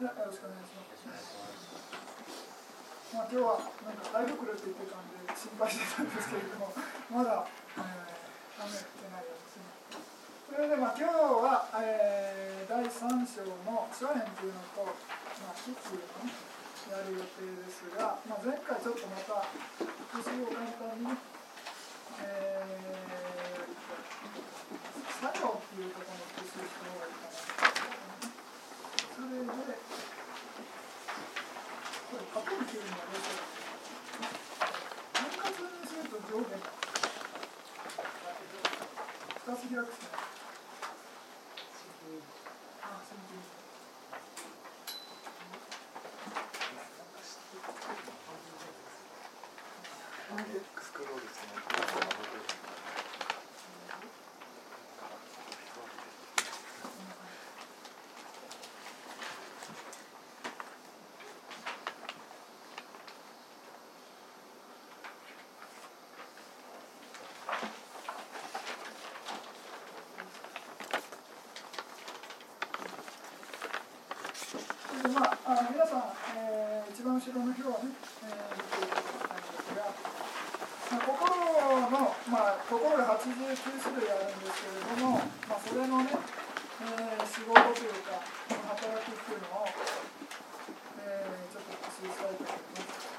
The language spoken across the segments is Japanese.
いや、よろしくお願いします。まあ、今日はなんか台風来るって言ってたんで心配してたんですけれども、まだ、えー、雨降ってないようですね。それでまあ今日は、えー、第3章の諸編というのと、まあ、筆っていうのをね、やる予定ですが、まあ、前回ちょっとまた復習を簡単に、えー、作業っていうところの復習した方がいいかなそれで、はいい分割にすくしかない。あ、すみません。スクロールですね。でまあ、あ皆さん、えー一番後ろの表はね、えー見ていただきたいんですが、まあ、心の、まあ、心が89種類あるんですけれども、まあ、それのね、えー仕事というか、その働きっていうのを、えーちょっと復習したいと思います。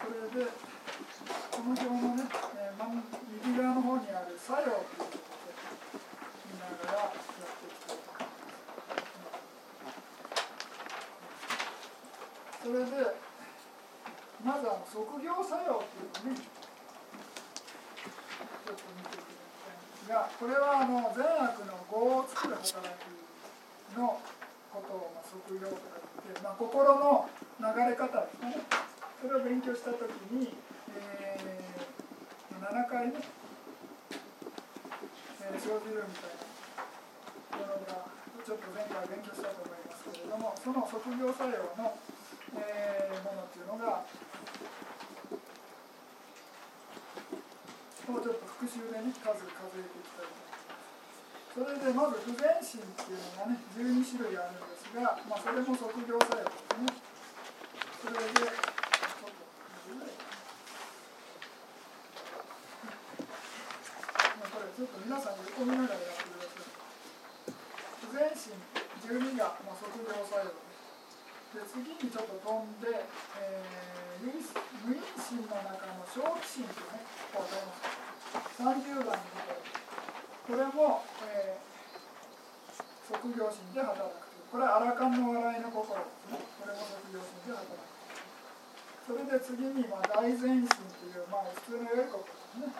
それで、この表のね、えー真ん右側の方にある作用ということで、見ながらやっていきたいと思います。それで、まずあの職業作用っていうのをね、ちょっと見ていただきたいんですが、これはあの善悪の業を作る働きのことを、まあ、職業とか言って、まあ、心の流れ方ですね。それを勉強したときに、えー、7回ね、えー生じるみたいなものが、ちょっと前回勉強したと思いますけれども、その職業作用のえーものっていうのがもうちょっと復習でね数数えていきたいと思います。それでまず不全心っていうのがね12種類あるんですが、まあ、それも職業作用ですね。それでちょっとまあこれちょっと皆さん横見ながらやってください不全心12が、まあ、職業作用ですで次にちょっと飛んで、えー、無因無因心の中の小気心というね、こう分かります30番に出てるこれも、えー、職業心で働くこれはアラカンの笑いの心ですねこれも職業心で働くそれで次に、まあ、大善心という、まあ、普通の良い心ですね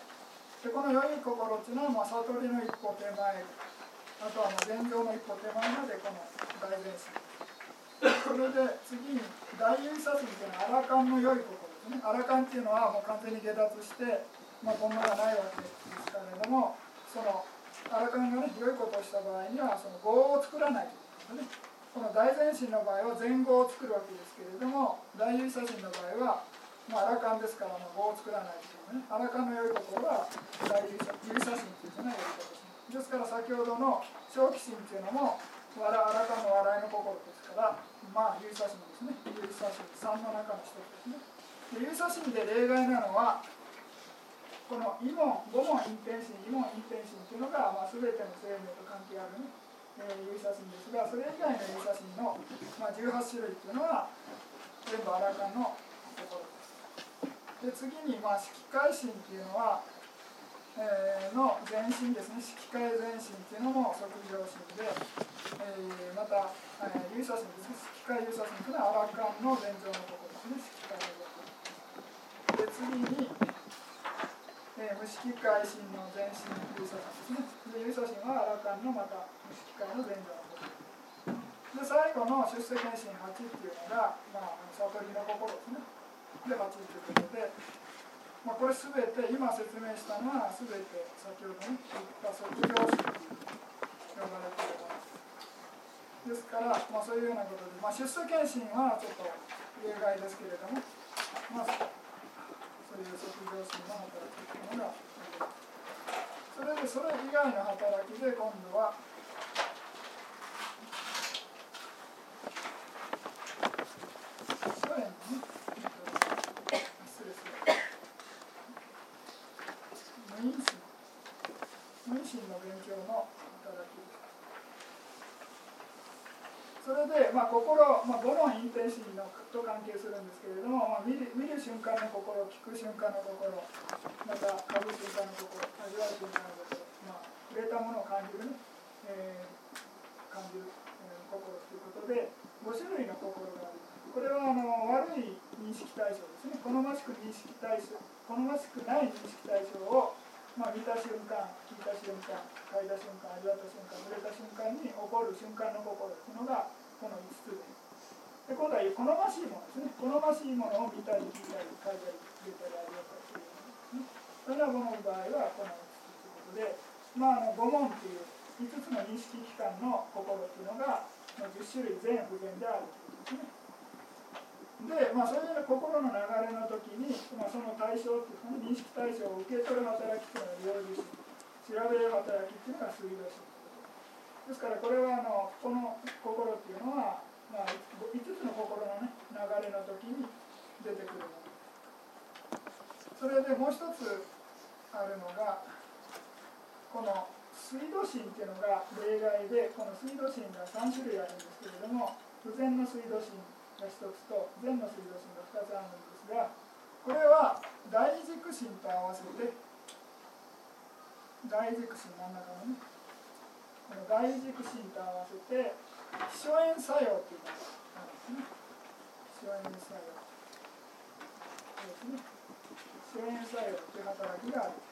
でこの良い心っていうのは、まあ、悟りの一歩手前あとはまあ禅情の一歩手前までこの大善心それで次に大優左心というのはアラカンの良い心。アラカンっていうのはもう完全に下脱して、まあ、こんながないわけですけれども、そのアラカンがね、良いことをした場合には、その業を作らないということですね。この大前進の場合は前業を作るわけですけれども、大優左心の場合は、まあ、アラカンですから、まあ、業を作らないというね。アラカンの良い心は大優左心というふうなやり方ですね。ですから先ほどの小気心っていうのも、わらあらかの笑いの心ですから、まあ、有差心ですね。有差心、3の中の一つですね。で有差心で例外なのは、この異門、五門隠蔽心、異門隠蔽心というのが、まあ、全ての生命と関係あるね、えー、有差心ですが、それ以外の有差心の、まあ、18種類というのは、全部あらかの心です。で、次に、まあ、色界心というのは、えーの全身ですね、色界全身っていうのも即業心で、えーまた、えー、有差心ですね、色界有差心というのはアラカンの前情のところですね、色。次に、えー、無色界心の全身有差心ですね。で、有差心はアラカンのまた無色界の前情のころ。で、最後の出世検心8っていうのが、まあ、悟りの心ですね。で、8ということで、まあ、これすべて今説明したのはすべて先ほどね言った卒業式と呼ばれているものですから、まあ、そういうようなことで、まあ、出世検診はちょっと例外ですけれども、まあ、という卒業式の働きという。のがそれでそれ以外の働きで今度は、それで、まあ、心、まあ、五論インテンシーのと関係するんですけれども、まあ、見る見る瞬間の心聞く瞬間の心また嗅ぐ瞬間の心味わう瞬間の心、まあ、触れたものを感じるね、えー、感じる、えー、心ということで5種類の心がある。これはあの悪い認識対象ですね。好ましく認識対象好ましくない認識対象をまあ、見た瞬間、聞いた瞬間、嗅いだ瞬間、味わった瞬間、触れた瞬間に起こる瞬間の心というのがこの5つで。で今度は好ましいものですね。好ましいものを見たり、聞いたり、嗅いだり、触れたり、味わったりするものですね。それらものの場合はこの5つということで、まあ、あの5問という5つの認識機関の心というのが10種類全不全であるということですね。で、まあ、そういう心の流れの時に、まあ、その対象っていうか、認識対象を受け取る働きっていうのは領受心調べる働きっていうのが推理心ですからこれはあのこの心っていうのは、まあ、5つの心の、ね、流れの時に出てくるもの。それでもう一つあるのがこの水道心っていうのが例外でこの水道心が3種類あるんですけれども不全の水道心が1つと善の水道心が2つあるんですがこれは大軸心と合わせて大軸心真ん中のねこの大軸心と合わせて基礎炎作用っていうのがあるんですね基礎炎作用ですね基礎炎作用という働きがある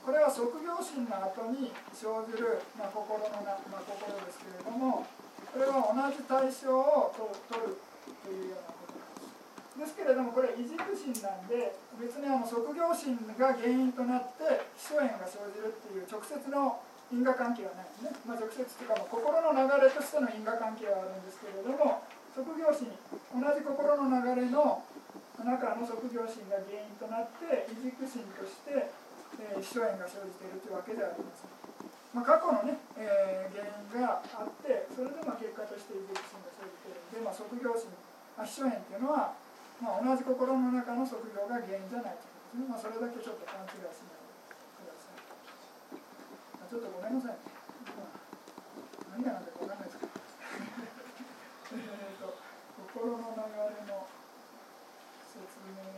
これは即業心の後に生じる、まあ、心のな、まあ、心ですけれどもこれは同じ対象を取るというようなことです。ですけれどもこれは異軸心なんで別にあの職業心が原因となって基礎炎が生じるっていう直接の因果関係はないですね、まあ、直接というか心の流れとしての因果関係はあるんですけれども職業心同じ心の流れの中の職業心が原因となって異軸心として、えー、基礎炎が生じているというわけではありません。まあ、過去のね、えー、原因があってそれでまあ結果として異軸心が生じている。ので、まあ、職業心基礎炎っていうのは、まあ、同じ心の中の職業が原因じゃないということですね、まあ、それだけちょっと勘違いし、まあ、ちょっとごめん。なさい、何が何だか分かんないですけど。えっと心の流れの説明を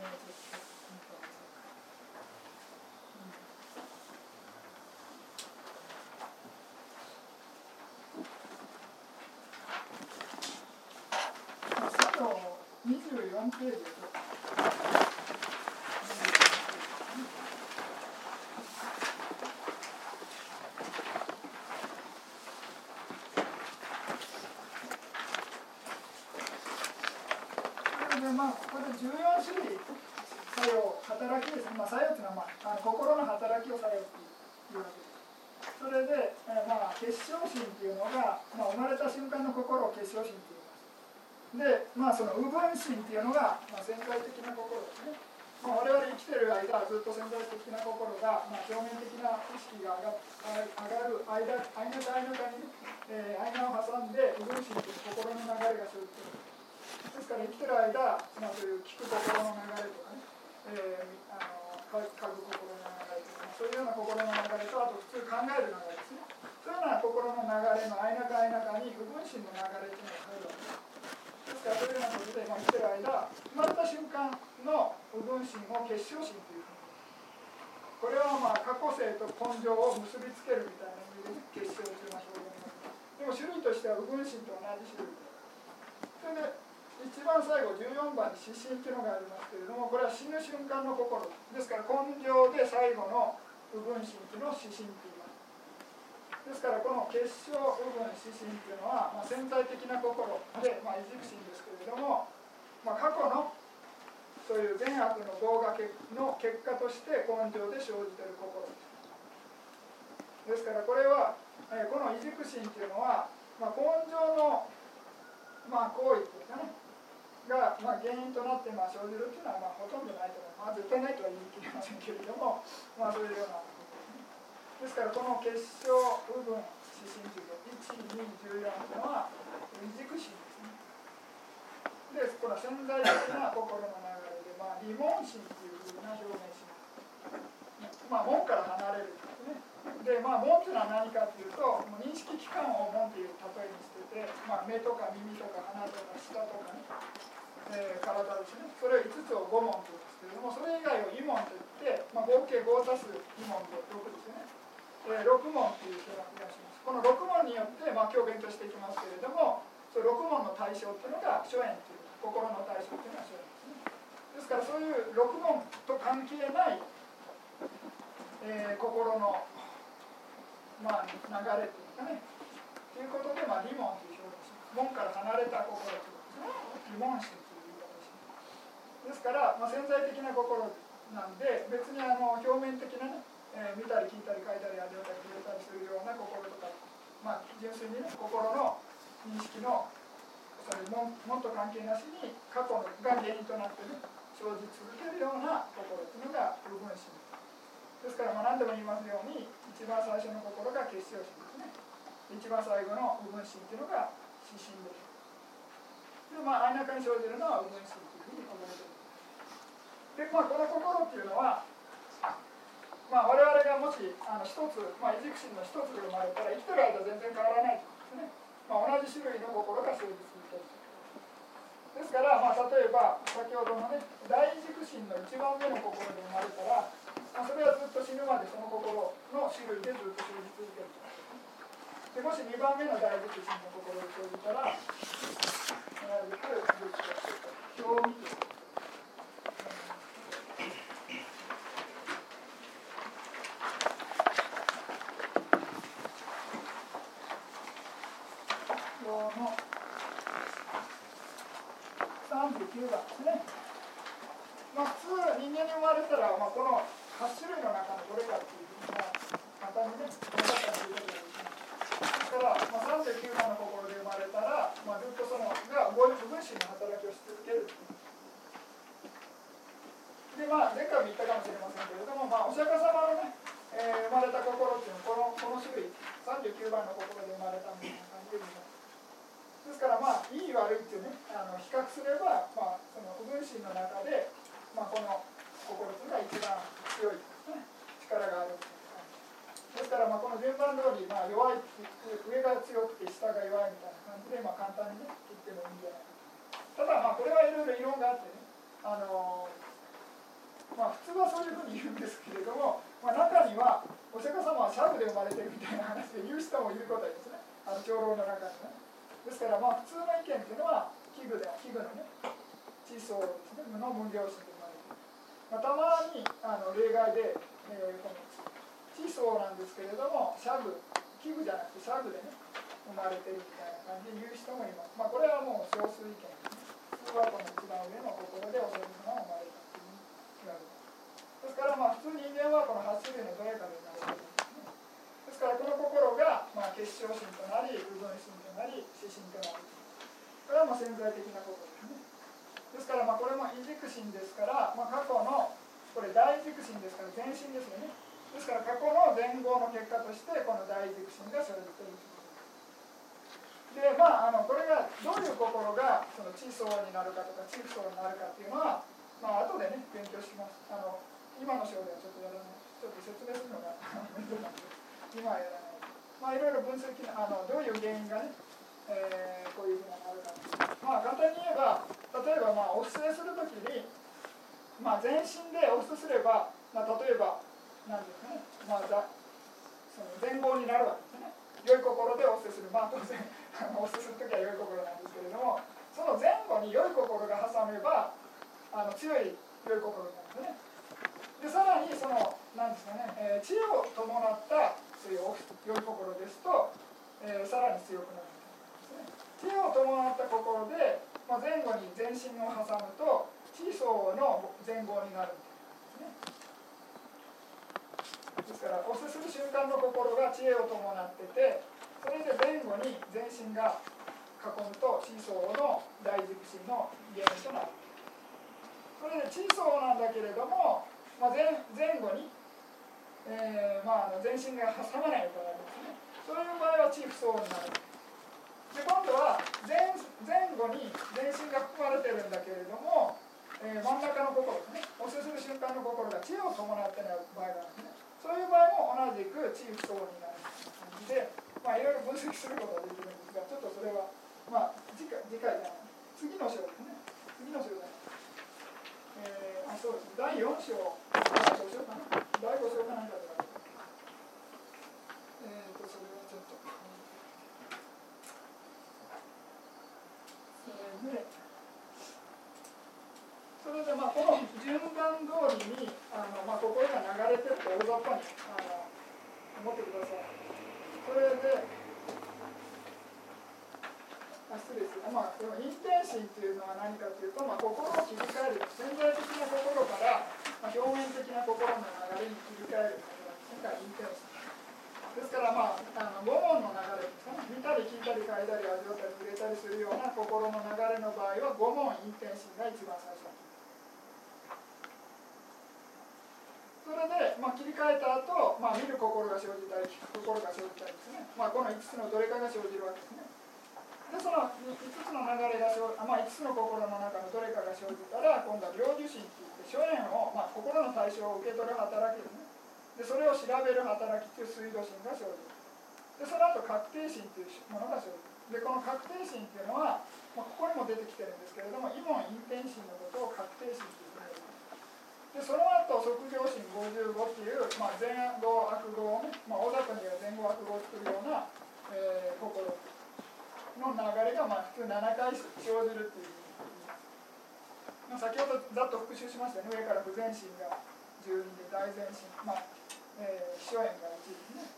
ちょっと24ページでまあ、ここで14種類作用、働きですね、まあ、作用というのは、まあ、あの心の働きを作用というわけです。それで、えー、まあ、結晶心というのが、まあ、生まれた瞬間の心を結晶心というで、まあ、その右分心っていうのが、まあ、潜在的な心ですね。まあ、我々生きてる間、ずっと潜在的な心が、まあ、表面的な意識が上がる間、間と間に、えー、間を挟んで、右分心という心の流れが生じている。ですから生きてる間、まあ、そういう聞く心の流れとかね、えー、あの嗅ぐ心の流れとか、そういうような心の流れと、あと普通考える流れ。そういうような心の流れの間か間かに、右分心の流れというのが入るわけです。ですからそういうようなことで、まあ、生きてる間生まれた瞬間の右分心を結晶心というふうにこれはまあ過去性と根性を結びつけるみたいな意味で、結晶というような表現でも種類としては右分心と同じ種類それで一番最後14番に指針というのがありますけれどもこれは死ぬ瞬間の心ですから根性で最後の右分心というのを指針というですからこの結晶部分指針っていうのは、まあ、潜在的な心で、まあ、異軸心ですけれども、まあ、過去のそういう善悪の動画の結果として根性で生じている心。ですからこれは、えー、この異軸心っていうのは、まあ、根性の、まあ、行為っていうかねが、まあ、原因となってまあ生じるっていうのはまあほとんどないと思います、まあ、絶対ないとは言い切れませんけれども、まあ、そういうようなですからこの結晶部分指針という1、2、14というのは二軸心ですね。で、これは潜在的な心の流れで、まあ、疑問心というふうな表現します。まあ、門から離れるんですね。で、まあ、門というのは何かというと、もう認識機関を門という例えにしてて、まあ、目とか耳とか鼻とか舌とかね、えー、体ですねそれを5つを5問と言うんですけれどもそれ以外を異問といって、まあ、合計5足す異問で6ですね、えー、6問という表がしますこの6問によって、まあ、今日勉強していきますけれどもその6問の対象っていうのが諸縁という心の対象っていうのは諸縁ですねですからそういう6問と関係ない、えー、心のまあ、流れというかね、ということで、まあ、リモンという表現します。門から離れた心ということですね。リモン心という言い方をします。ですから、まあ、潜在的な心なんで、別にあの表面的なね、えー、見たり聞いたり書いたりあげたり触れたりするような心とか、まあ、純粋にね、心の認識のそれももっと関係なしに過去のが原因となってね生じ続けるような心というのが部分心ですから、まあ、何でも言いますように一番最初の心が結晶心ですね。一番最後の部分心というのが指針ですでまあ相中に生じるのは部分心というふうに覚えているでまあこの心っていうのはまあ我々がもしあの一つ、まあ、異軸心の一つで生まれたら生きてる間全然変わらないとですね、まあ、同じ種類の心が生じ続けるですから、まあ、例えば先ほどのね大軸心の一番目の心で生まれたらまあ、それはずっと死ぬまでその心の種類でずっと生じ続けると。でもし2番目の大軸心の心で生じたら同じく表見て。の39番ですね。まあ、普通人間に生まれたら、まあ、この8種類の中のどれかっていうふうに、まあ、簡単にね、分かったということですね。だから、まあ、39番の心で生まれたら、まあ、ずっとそのが合理部分子の働きをし続ける。で、まあ、前回も言ったかもしれませんけれども、まあ、お釈迦様のね、えー、生まれた心っていうのはこのこの種類、39番の心で生まれたみたいな感じでですから、まあ、いい悪いっていうね、あの比較すれば、まあ、その部分子の中で、まあ、この心というのが一番強い、ね、力があるですからまあこの順番通りまあ弱い上が強くて下が弱いみたいな感じでまあ簡単にね言ってもいいんじゃないかただまあこれはいろいろ異論があってねあのまあ普通はそういうふうに言うんですけれども、まあ、中にはお釈迦様はシャブで生まれてるみたいな話で言う人もいることですねあの長老の中にねですからまあ普通の意見っていうのは器具で器具のね地層ですね無の分量心まあ、たまにあの例外で、えー、この地層なんですけれどもシャグ器具じゃなくてシャグでね生まれてるみたいな感じで言う人もいます、まあ、これはもう少数意見です。ね普通はこの一番上の心でお仏様が生まれたっていうふうに言われます。ですからま普通人間はこの8種類のどれかで生まれてるんですねですからこの心がまあ結晶心となり部分心となり指針となりこれはまあ潜在的なことですね。ですからまあこれも異軸心ですから、まあ、過去のこれ大軸心ですから全身ですよね。ですから過去の前後の結果としてこの大軸心が生じているでまああのこれがどういう心がその地層になるかとか地層になるかっていうのはまあ後でね勉強します。あの今の章ではちょっとやらない。ちょっと説明するのが面倒なんで今はやらない。まあいろいろ分析あのどういう原因がねえー、こういうふうなのがまあ簡単に言えば例えばまあお布施するときに、まあ、全身でお布施すれば、まあ、例えば何ですね、まあ、その前後になるわけですね。良い心でお布施する。まあ当然 お布施するときは良い心なんですけれどもその前後に良い心が挟めばあの強い良い心になるんですね。でさらにその何ですかね、えー、知恵を伴ったそういう良い心ですと、えー、さらに強くなる。知恵を伴った心で、まあ、前後に全身を挟むと地層の前後になるみたいなですね。ですからお布施する瞬間の心が知恵を伴っててそれで前後に全身が囲むと地層の大軸心の原因となる。それで地層なんだけれども、まあ、前前後に、えーまあ、全身が挟まないとなるんですね。そういう場合は地不相になる。で今度は前前後に全身が含まれてるんだけれども、えー、真ん中の心ですね。お布施する瞬間の心が知恵を伴ってない場合があるんですね。そういう場合も同じく知不相になる感じでまあいろいろ分析することができるんですがちょっとょっとそれはまあ次回次回じゃない次の章ですね。次の章じゃない。えー、あそうです第4章。第5章かな。第5章かなんかでえっ、ー、とそれはちょっとそれでそれでまあこの順番通りにあの、まあ、心が流れてって大雑把にあの思ってくださいそれであ失礼ですまあ、このインテンシンっていうのは何かというと、まあ、心を切り替える潜在的な心から、まあ、表面的な心の流れに切り替えることがインテンシン。ですからまああの5問の流れですかね見たり聞いたり嗅いだり味わったり触れたりするような心の流れの場合は5問インテンシンが一番最初それで、まあ、切り替えた後、まあ見る心が生じたり聞く心が生じたりですね、まあ、この5つのどれかが生じるわけですねでその5つの流れが、まあ、5つの心の中のどれかが生じたら今度は領受心っていって諸縁を、まあ、心の対象を受け取る働きですねでそれを調べる働きという水道心が生じる。でその後確定心というものが生じる。でこの確定心っていうのは、まあ、ここにも出てきてるんですけれども異門陰天心のことを確定心というふうにでその後即業心55っていう、まあ、前後悪語をね、まあ、大雑把には前後悪語を作るような、えー、心の流れが、まあ、普通7回生じるっていう、まあ、先ほどざっと復習しましたね。上から不全心が12で大前心。まあ、えー、基礎炎が1ですね。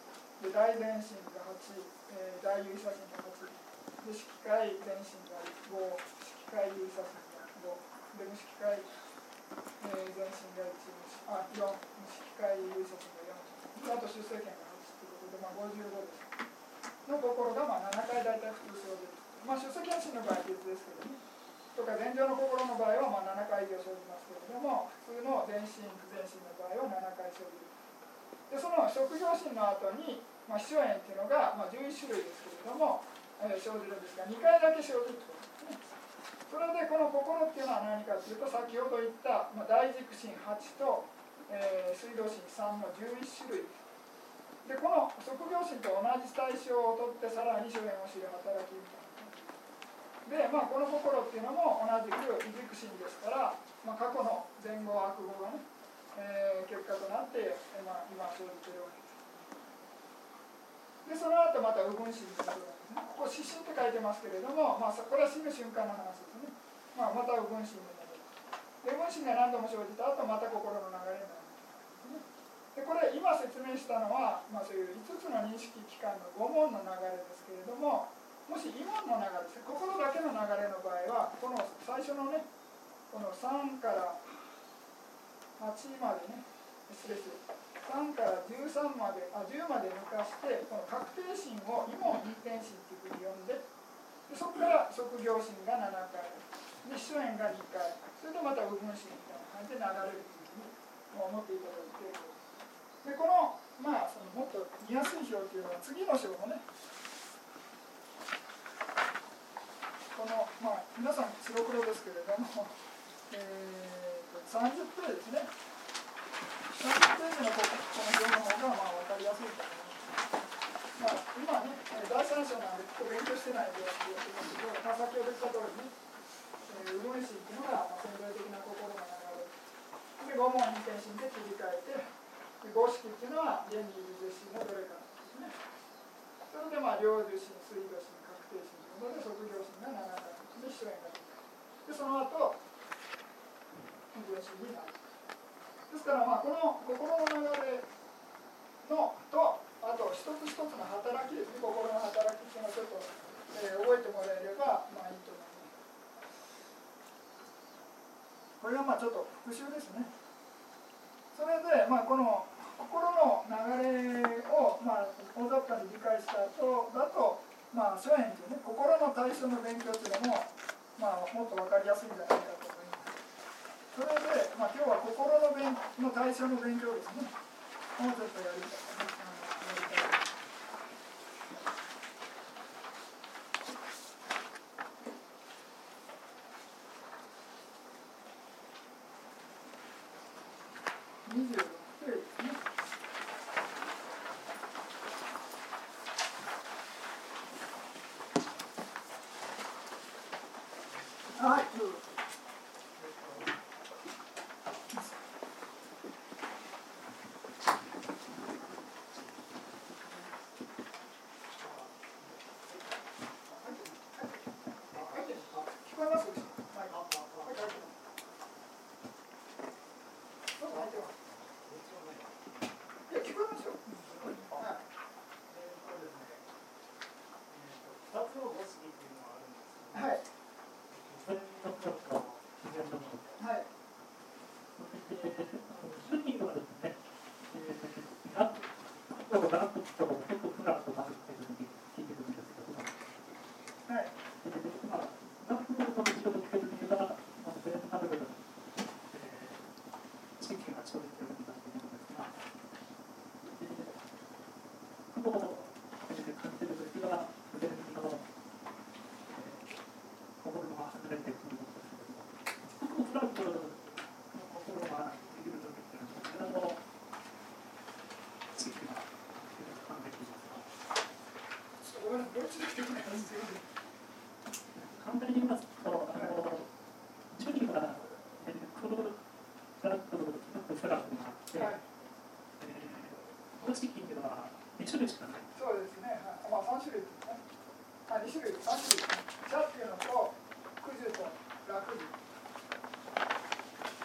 で大前心が8、えー、大有写真が8で色界前心が5色界有写真が5で無色界えー、全身が1あ4機械優先が4あと修正権が8ということで、まあ、55です。の心がまあ7回大体普通生じるまあ出席安心の場合は別ですけどね。とか前上の心の場合はまあ7回以上生じますけれども普通の全身不全身の場合は7回生じる。でその職業心の後に、まあ、秘書炎っていうのが、まあ、11種類ですけれども、えー、生じるんですが2回だけ生じるってことですね。それでこの心っていうのは何かというと先ほど言った、まあ、大軸心8と、えー、水道心3の11種類でこの職業心と同じ対象をとってさらに諸縁を知る働きみたいなで、まあ、この心っていうのも同じく異軸心ですから、まあ、過去の前後悪語がね、えー、結果となって、まあ、今生じてるわけですでその後また右分心ということなんですねここ指針って書いてますけれども、まあ、これは死ぬ瞬間の話ですねまあ、また右分心になる。で分心が何度も生じた後また心の流れになる。でこれ今説明したのは、まあ、そういう5つの認識機関の5問の流れですけれどももし異問の流れですね心だけの流れの場合はこの最初のねこの3から8までね。失礼す。る3から13まであ10まで抜かしてこの確定心を異問陰転心っていうふうに呼んででそこから職業心が7回。で主演が2回。それでまた右分子みたいな感じで流れるというふうに思っていただいて。でこのまあそのもっと見やすい表っていうのは次の章のね。このまあ皆さん白黒ですけれども、えー、30ページですね30ページのここの表の方がまあ分かりやすいと思います。まあ、今ね、第3章なんで、ここ勉強してないんでやってますけど、まあ、先ほど言った通りね、えー、うどん石っていうのが、まあ、潜在的な心の流れで五問に転身で切り替えてで五式っていうのは原理二十心のどれかですねそれでまあ領受心水道心確定心ということで卒業心が7回で主演がでその後分心になるですからまあこの心の流れのとあと一つ一つの働きですね心の働きっていうのをちょっと、えー、覚えてもらえればまあいいと思いますこれはまあちょっと復習ですね。それでまあこの心の流れをまあ大雑把に理解した後だとまあ諸縁というね心の対象の勉強というのもまあもっと分かりやすいんじゃないかと。それで、まあ、今日は心の勉の対象の勉強ですね。もうちょっとやりたいはい。どうも。簡単に言いますと、あの、順位が、えー、クルフラット、フラットがあって、はい、えー、公式金では2種類しかない。そうですね、はい、まあ三種類ですね。あ、二種類、三種類。茶っていうのと、九十と楽寿。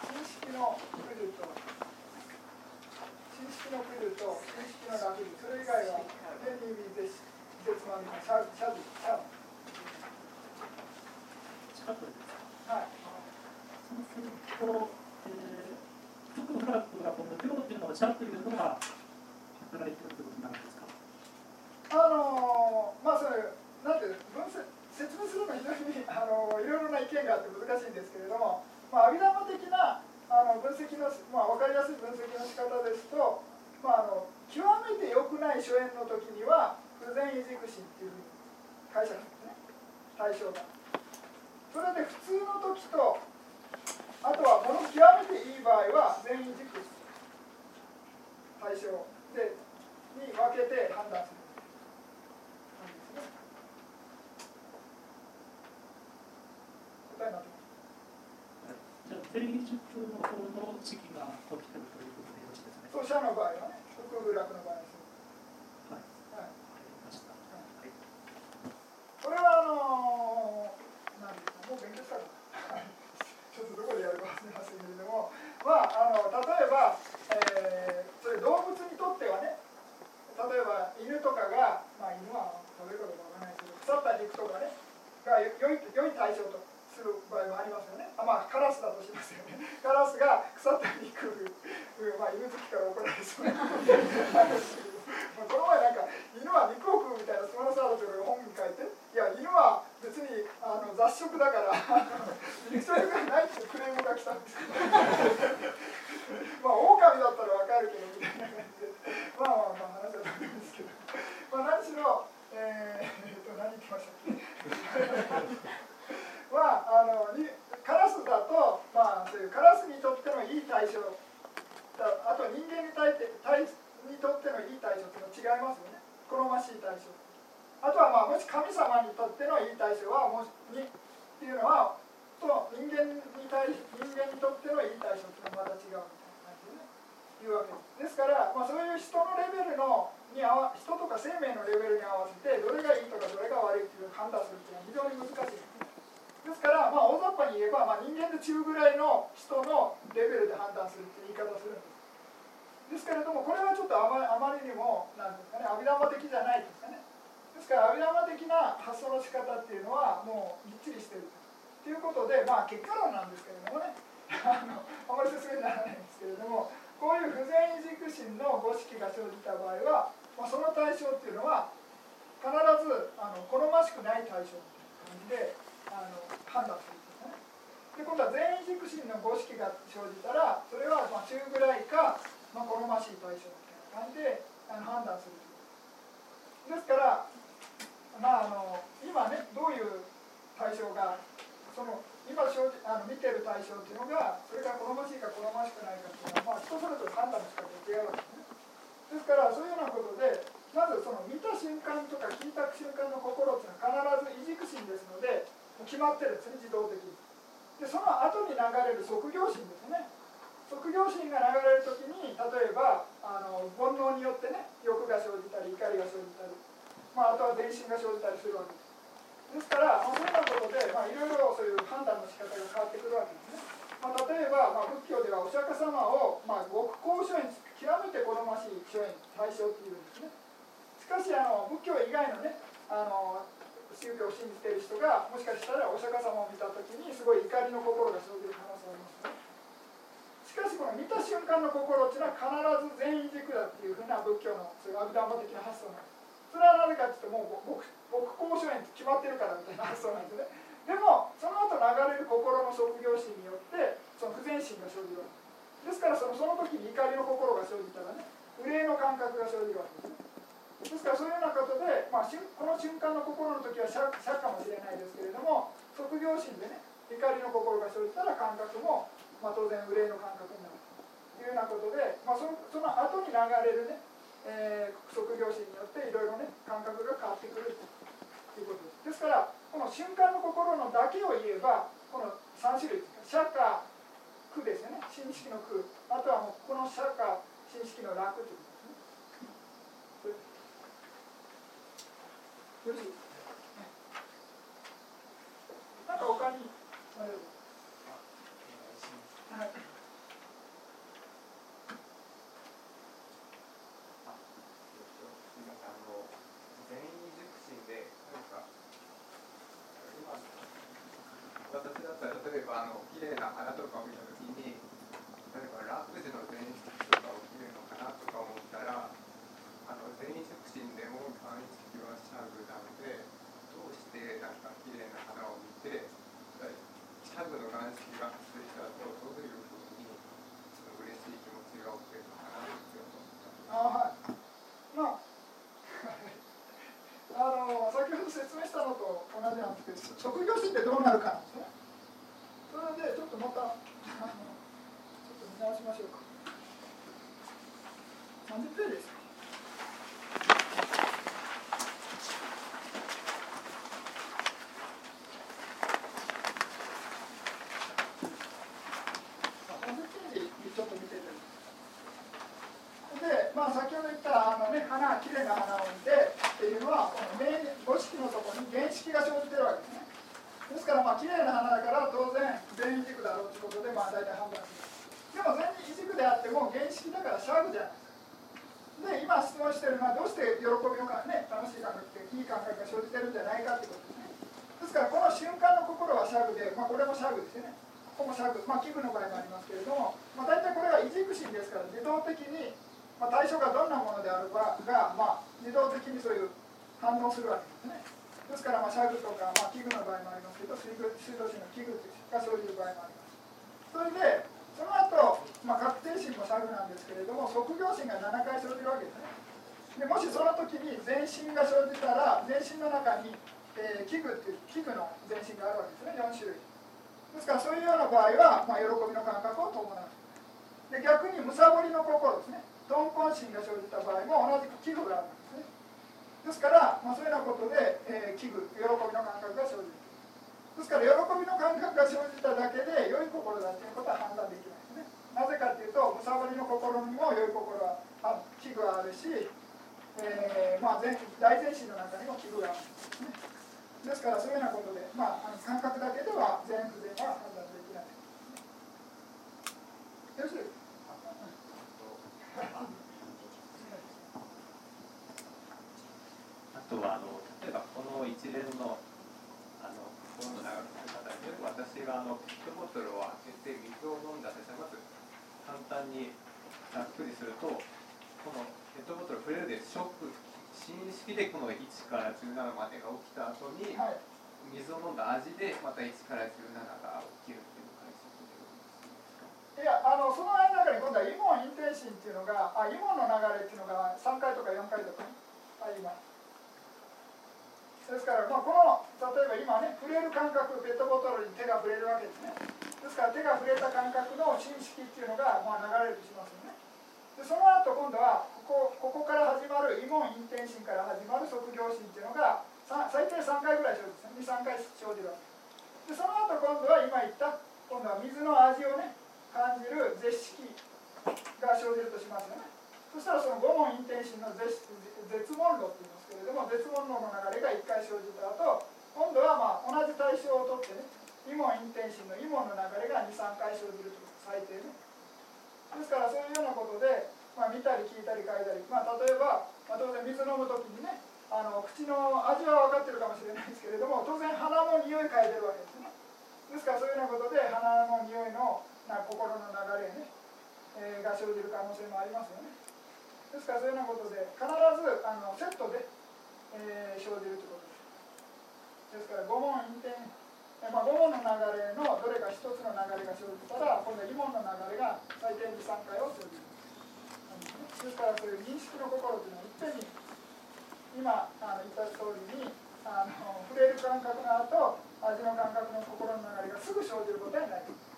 新式の九十と。新式の九十と、新式の楽寿、それ以外は、天に水で、絶まみの茶、茶寿、茶。近くです。はい。そうすると、えー、特フラットがこの量とか聞いた瞬間の心っていうのは必ず異軸心ですので決まってるんですね自動的に。でその後に流れる即業心ですね。即業心が流れる時に例えばあの煩悩によってね欲が生じたり怒りが生じたり、まあ、あとは全身が生じたりするわけです。ですから、まあ、そんなことで、まあ、いろいろそういう判断の仕方が変わってくるわけですね、まあ、例えば、まあ、仏教ではお釈迦様を、まあ、極高所縁極めて好ましい所縁対象っていうんですね。かしあの仏教以外のねあの宗教を信じている人がもしかしたらお釈迦様を見た時にすごい怒りの心が生じる可能性がありますね。しかしこの見た瞬間の心っていうのは必ず全員軸だっていうふうな仏教のそういう阿弥陀的な発想なんです。それはなぜかっていうともう僕僕公書園って決まってるからみたいな発想なんですね。でもその後流れる心の卒業心によってその不全心が生じるわけですからそのその時に怒りの心が生じたらね憂いの感覚が生じるわけですね。ですからそういうようなことで、まあ、この瞬間の心の時は釈かもしれないですけれども卒業心でね怒りの心が生じたら感覚も、まあ、当然憂いの感覚になるというようなことで、まあ、そのその後に流れるね、えー、卒業心によっていろいろね感覚が変わってくるということです。ですからこの瞬間の心のだけを言えばこの3種類釈迦苦ですよね。新式の苦。あとはもうこの釈迦新式の楽という。よろしいなんか？他にはい。私だったら例えばあの綺麗な花とかを見た時に例えばラップジの前室とかをきれいのかなとか思ったらあの全員促進でも単一はシャグなのでどうしてなんか綺麗な花を見てシャグの眼識が発生した後どういうふうに嬉しい気持ちが起きるのかなって思ったあはいまああの先ほど説明したのと同じなんですけど職業診ってどうなるかなんですねそれでちょっとまたあのちょっと見直しましょうか30ページです先ほど言ったあの、ね、花きれいな花を見てっていうのはこの五色のところに原色が生じてるわけですねですからまあ綺麗な花だから当然全員軸だろうということでまあ大体判断するでも全員軸であっても原色だからシャーグじゃないですかで今質問してるのはどうして喜びのかね楽しい感覚っていい感覚が生じてるんじゃないかってことですねですからこの瞬間の心はシャグで、まあ、これもシャグですよねここもシャグ、まあ、器具の場合もありますけれども、まあ、大体これは異軸心ですから自動的にまあ、対象がどんなものであるかが、まあ、自動的にそういう反応するわけですね。ですから、まあ、シャグとか、まあ、器具の場合もありますけど、水道水道紙の器具が生じる場合もあります。それで、その後、まあ、確定心もシャグなんですけれども、即業心が7回生じるわけですね。でもしその時に全身が生じたら、全身の中に、えー、器具っていう器具の全身があるわけですね、4種類。ですから、そういうような場合は、まあ、喜びの感覚を伴う。で逆にむさぼりの心ですね。鈍根心が生じた場合も同じく器具があるんですねですから、まあ、そういうようなことで、えー、器具喜びの感覚が生じるですから喜びの感覚が生じただけで良い心だということは判断できないですねなぜかというとむさぼりの心にも良い心はあ器具があるし、えーまあ、大全身の中にも器具があるんですねですからそういうようなことで、まあ、あの感覚だけでは全不全は判断できないよろしいですかあとはあの例えばこの一連のあの本の長く方で私があのペットボトルを開けて水を飲んだとしてまず簡単にざっくりするとこのペットボトル触れるでショック新式でこの1から17までが起きた後に、水を飲んだ味でまた1から17が起きるっていう解釈でいやあのその間に今度はイモンインテンシンっていうのがあイモンの流れっていうのが3回とか4回とか、ね、あ今。ですから、まあ、この例えば今ね触れる感覚ペットボトルに手が触れるわけですね。ですから手が触れた感覚の認識っていうのが、まあ、流れるとしますよね。でその後今度はここここから始まるイモンインテンシンから始まる卒業心っていうのが最低3回ぐらい生じるんですね。23回生じるわけ。でその後今度は今言った今度は水の味をね感じる絶式が生じるとしますよね。そしたらその五問陰天心の絶絶問論っています。けれども絶問論の流れが1回生じた後今度はまあ同じ対象をとってね異問陰天心の異問の流れが23回生じると最低ね。ですからそういうようなことで、まあ、見たり聞いたり書いたり、まあ、例えば、まあ、当然水飲む時にねあの口の味は分かってるかもしれないですけれども当然鼻も匂い嗅いでるわけですね。ですからそういうようなことで鼻の匂いのな心の流れね、えー、が生じる可能性もありますよね。ですからそういうようなことで必ずあのセットで、えー、生じるということですですから五問陰天えまあ、5問の流れのどれか一つの流れが生じたら今度は2問の流れが最低2、3回を生じるですからそういう認識の心というのはいっぺんに今あの言った通りにあの触れる感覚の後味の感覚の心の流れがすぐ生じることになります。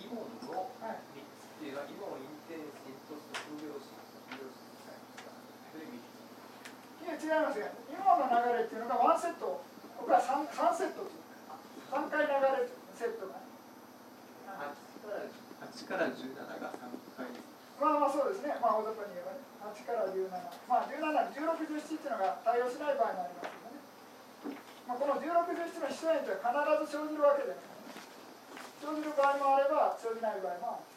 イモンの3つっていうのは、イモン、インテンシンと卒業式、卒業式それ見いや違いますよ。今の流れっていうのがワンセット、僕は 3, 3セット3回流れるセットが。8から17が3回。まあまあそうですね、まあ大雑把に言えばね、8から17、まあ17、16、17っていうのが対応しない場合もありますけどね、まあ、この16、17の必要というのは必ず生じるわけですからね、生じる場合もあれば、生じない場合もある。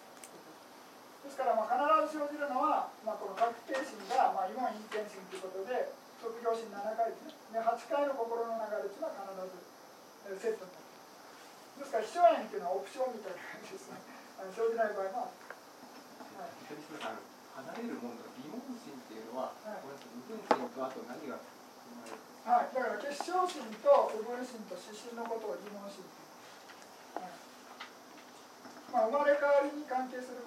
ですから、まあ必ず生じるのは、まあ、この確定心が、まあ、今、陰天心ということで、卒業心7回ですね、で8回の心の流れというのは必ずセットになる。ですから、秘書縁というのはオプションみたいな感じですね、生じない場合もある。はい鳥島さん、離れるものの疑問心っていうのは、はいこれ二分心とあと何が生まれるはい、だから結晶心と部分心と指針のことを疑問心と、はいまあ、生まれ変わりに関係する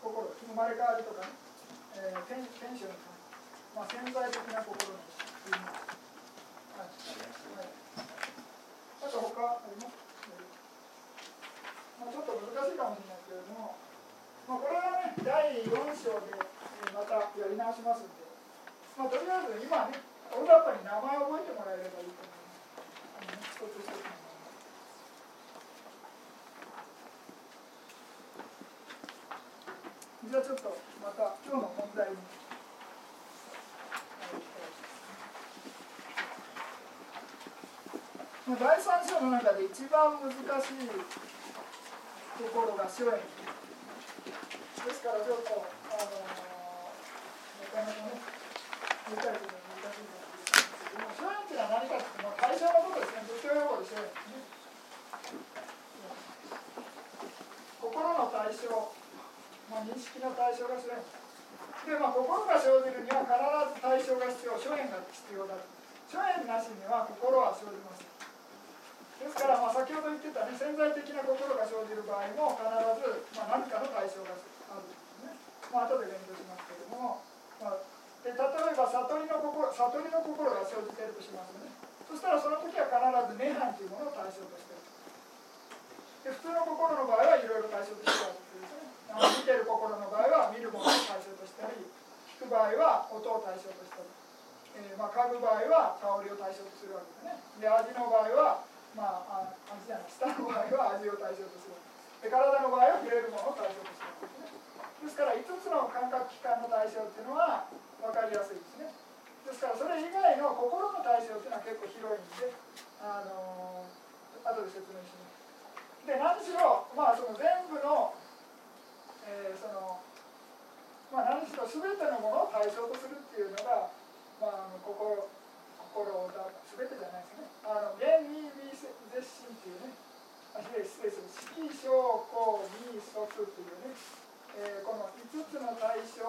心生まれ変わりとかね、えー、天天使の関まあ、潜在的な心の意味はい。はい、あと他あります？まあ、ちょっと難しいかもしれないけれども、まあ、これはね第4章でえーまたやり直しますんで、まあ、とりあえず今ね大雑把に名前を覚えてもらえればいいと思います。あのね一つ一つじゃあちょっとまた今日の問題に入りたいまあ第3章の中で一番難しいところが初演ですからちょっとあのなかなかね理解するのが難しいかもしれないですけども初演っていうのは何かっていうと、まあ、対象のことですね仏教用語で初演ですね。心の対象、まあ、認識の対象が初演で、まあ、心が生じるには必ず対象が必要。初演が必要だ初演なしには心は生じませんですから、まあ、先ほど言ってたね潜在的な心が生じる場合も必ず、まあ、何かの対象があるんですね。まあ後で勉強しますけれども、まあ、で例えば悟りの心悟りの心が生じているとしますね。そしたらその時は必ず涅槃というものを対象としている。で普通の心の場合はいろいろ対象としてあるわけですね。見てる心の場合は見るものを対象としたり、聞く場合は音を対象としたり、えーまあ、嗅ぐ場合は香りを対象とするわけですね。で味の場合はまあ、あ味じゃない舌の場合は味を対象とする。で体の場合は触れるものを対象とするですね。ですから5つの感覚器官の対象っていうのは分かりやすいですね。ですからそれ以外の心の対象っていうのは結構広いんであのー、後で説明します。で何しろまあその全部の、えー、そのまあ何しろ全てのものを対象とするっていうのがまああの心心だ全てじゃないですね。あの原理微絶心っていうねあ失礼失礼する色小項未即っていうね、えー、この5つの対象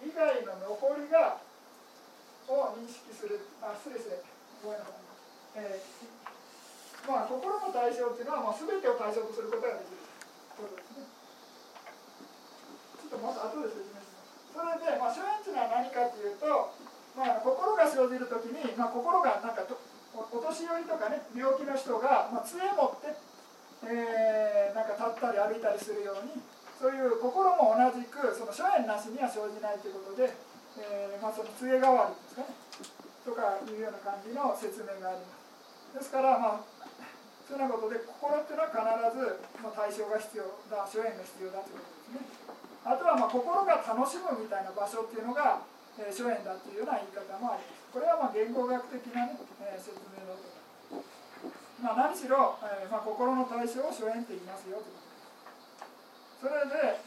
以外の残りがを認識するあ失礼失礼ごめんなさい、えー、まあ心の対象っていうのはもう全てを対象とすることができるということですねちょっとまた後で説明しますそれで、まあ、諸縁っていうのは何かっていうとまあ、心が生じるときに、まあ、心がなんかとお年寄りとかね病気の人が、まあ、杖持って、えー、なんか立ったり歩いたりするようにそういう心も同じくその諸縁なしには生じないということで、えーまあ、その杖代わりですかねとかいうような感じの説明があります。ですからまあそういうようなことで心っていうのは必ず、まあ、対象が必要だ諸縁が必要だということですね。あとはま心が楽しむみたいな場所っていうのが、えー、諸縁だっていうような言い方もあります。これはまあ言語学的なね、えー、説明だと。まあ、何しろ、えーまあ、心の対象を諸縁って言いますよということ。ですそれで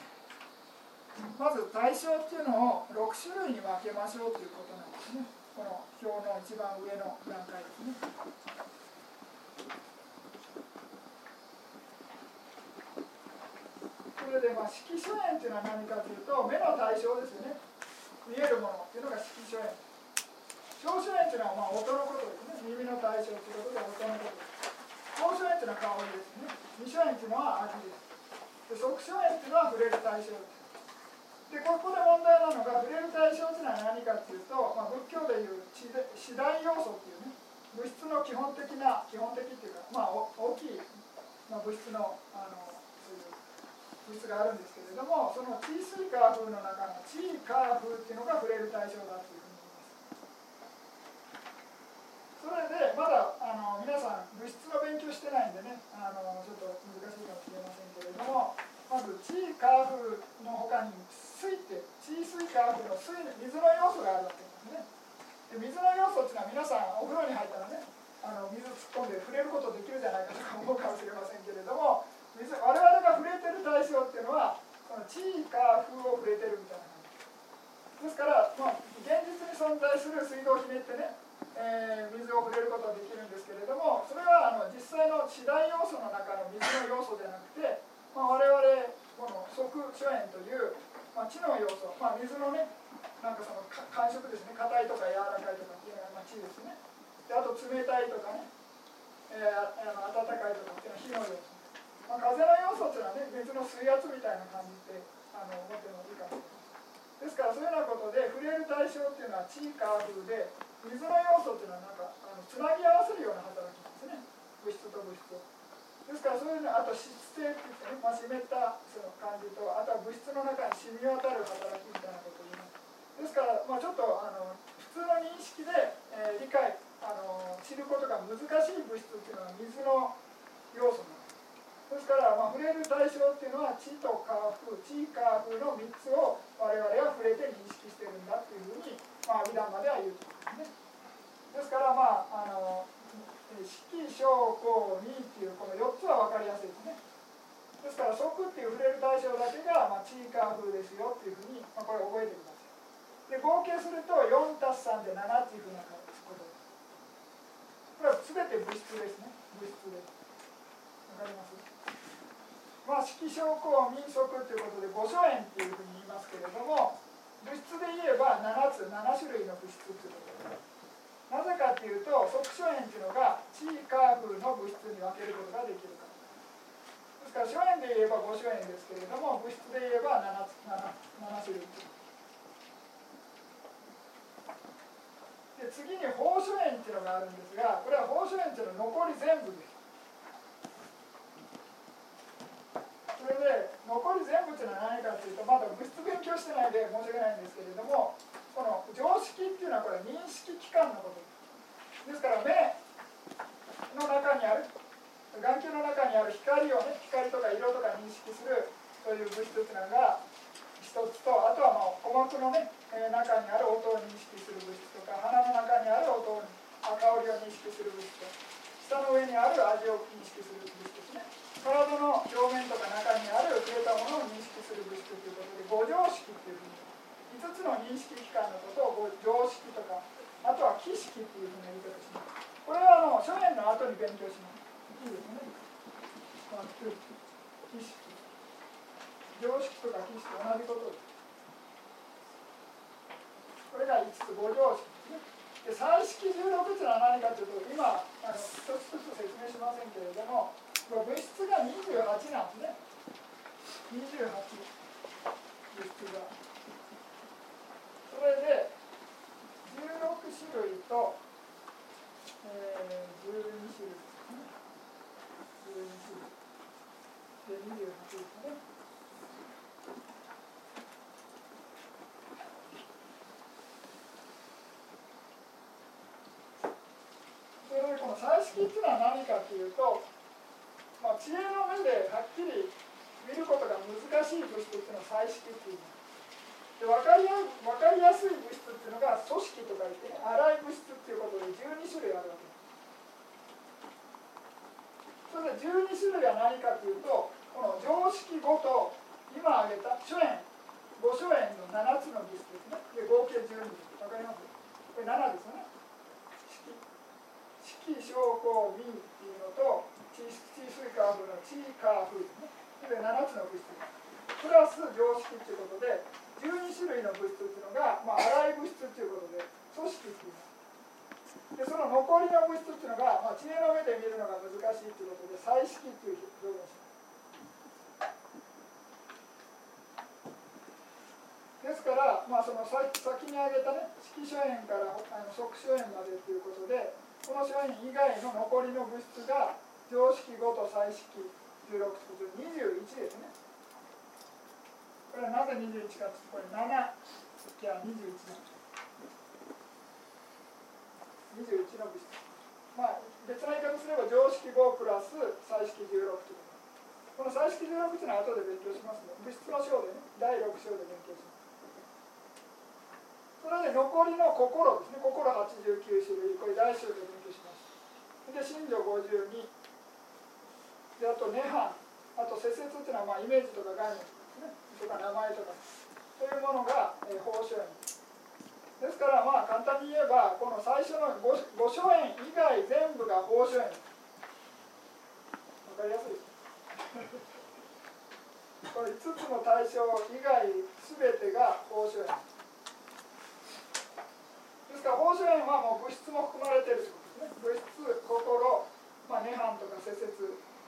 まず対象っていうのを6種類に分けましょうということなんですね。この表の一番上の段階ですね。それでまあ色所縁っていうのは何かというと目の対象ですよね。見えるものっていうのが色所縁小所縁っていうのはまあ音のことですね耳の対象ということで音のことです高所縁っていうのは香りですね二所縁っていう。のは味ですで側所縁っていうのは触れる対象です。でここで問題なのが触れる対象っていうのは何かっていうと、まあ、仏教でいう次第要素っていうね物質の基本的な基本的っていうかまあ大きい、まあ、物質のあの物質があるんですけれどもその地水化風の中の地化風っていうのが触れる対象だというふうに言いますそれでまだあの皆さん物質の勉強してないんでねあのちょっと難しいかもしれませんけれどもまず地化風のほかに水って地水化風の水水の要素があるわけですね。で水の要素っていうのは皆さんお風呂に入ったらねあの水突っ込んで触れることできるじゃないかとか思うかもしれませんけれども水我々が触れてる対象っていうのはその地位か風を触れてるみたいな感じ。ですから、まあ、現実に存在する水道をひねってね、えー、水を触れることができるんですけれどもそれはあの実際の次第要素の中の水の要素ではなくて、まあ、我々この側諸縁という、まあ、知の要素、まあ、水のねなんかその感触ですね。硬いとか柔らかいとかっていうのが、まあ、知ですね。であと冷たいとかね、えー、あの暖かいとかっていうのは火の要素。まあ、風の要素っていうのはね別の水圧みたいな感じであの思ってもいいかもしれないですからそういうようなことで触れる対象っていうのは地下風で水の要素っていうのはなんかあのつなぎ合わせるような働きなんですね。物質と物質を。ですからそういうのあと湿性って言ってね、まあ、湿ったその感じとあとは物質の中に染み渡る働きみたいなことを言います。ですから、まあ、ちょっとあの普通の認識で、えー、理解あの知ることが難しい物質っていうのは水の要素なんです。ですから、まあ、触れる対象っていうのは地と化風地化風の3つを我々は触れて認識してるんだっていうふうに、まあ、美談までは言うとですね。ですからまああの色小光味っていうこの4つは分かりやすいですね。ですから即っていう触れる対象だけが、まあ、地化風ですよっていうふうに、まあ、これ覚えてください。で合計すると4たす3で7っていうふうなことです。これは全て物質ですね。物質で。すわかります？まあ、色小光民族ということで五所縁っていうふうに言いますけれども物質で言えば7つ7種類の物質ということで。なぜかっていうと即所縁っていうのが地化風の物質に分けることができるから。ですから所縁で言えば五所縁ですけれども物質で言えば 7, 7, 7種類で次に放所縁っていうのがあるんですがこれは放所縁っていうのは残り全部です。それで残り全部というのは何かというとまだ物質勉強してないで申し訳ないんですけれどもこの常識っていうのはこれ認識器官のことです。から目の中にある眼球の中にある光をね光とか色とか認識するそういう物質っていうのが一つとあとはまあ鼓膜のね、中にある音を認識する物質とか鼻の中にある音を香りを認識する物質と舌の上にある味を認識する物質ですね。体の表面とか中にある触れたものを認識す。る物質ということで五常識っていうふうに5つの認識機関のことを常識とかあとは儀式っていうふうな言い方します。これはあの書面の後に勉強します。いいです。ね儀式常識とか儀式同じことです。これが5つ五常識です。ねで彩色16っていうのは何かというと今あの一つ一つ説明しませんけれども物質が28なんですね。28物質が。それで16種類と、えー、12種類ですね。12種類。で28ですね。それでこの彩色っていうのは何かというと知恵の目ではっきり見ることが難しい物質っていうのは彩色っていうで分かりや分かりやすい物質っていうのが組織とか言ってね粗い物質っていうことで12種類あるわけですそれで12種類は何かというとこの常識5と今挙げた諸円5諸円の7つの物質ですねで合計12分かりますこれ7ですよね色色小光味っていうのと地水カーフの地カーフねで7つの物質。プラス常識っていうことで12種類の物質っていうのが、まあ、粗い物質っていうことで組織っていう。でその残りの物質っていうのが、まあ、知恵の目で見るのが難しいっていうことで彩色っていう表現しですから、まあ、その先に挙げたね色所円からあの側所円までっていうことでこの所円以外の残りの物質が常識5と彩色16と21ですね。これはなぜ21かというとこれ7じゃあ21だ21の物質。まあ別な言い方すれば常識5プラス彩色16という。この彩色16っていうのは後で勉強しますの、で物質の章でね第6章で勉強します。それで残りの心ですね。心89種類。これ第1章で勉強します。で真女52であと涅槃あと施設っていうのはまあイメージとか概念とか名前とか。そういうものが、えー、法書園。ですからまあ簡単に言えばこの最初の 5, 5書園以外全部が法書園。わかりやすいこれ5つの対象以外全てが法書園。ですから法書園はもう物質も含まれているということですね。物質心、まあ、涅槃とか施設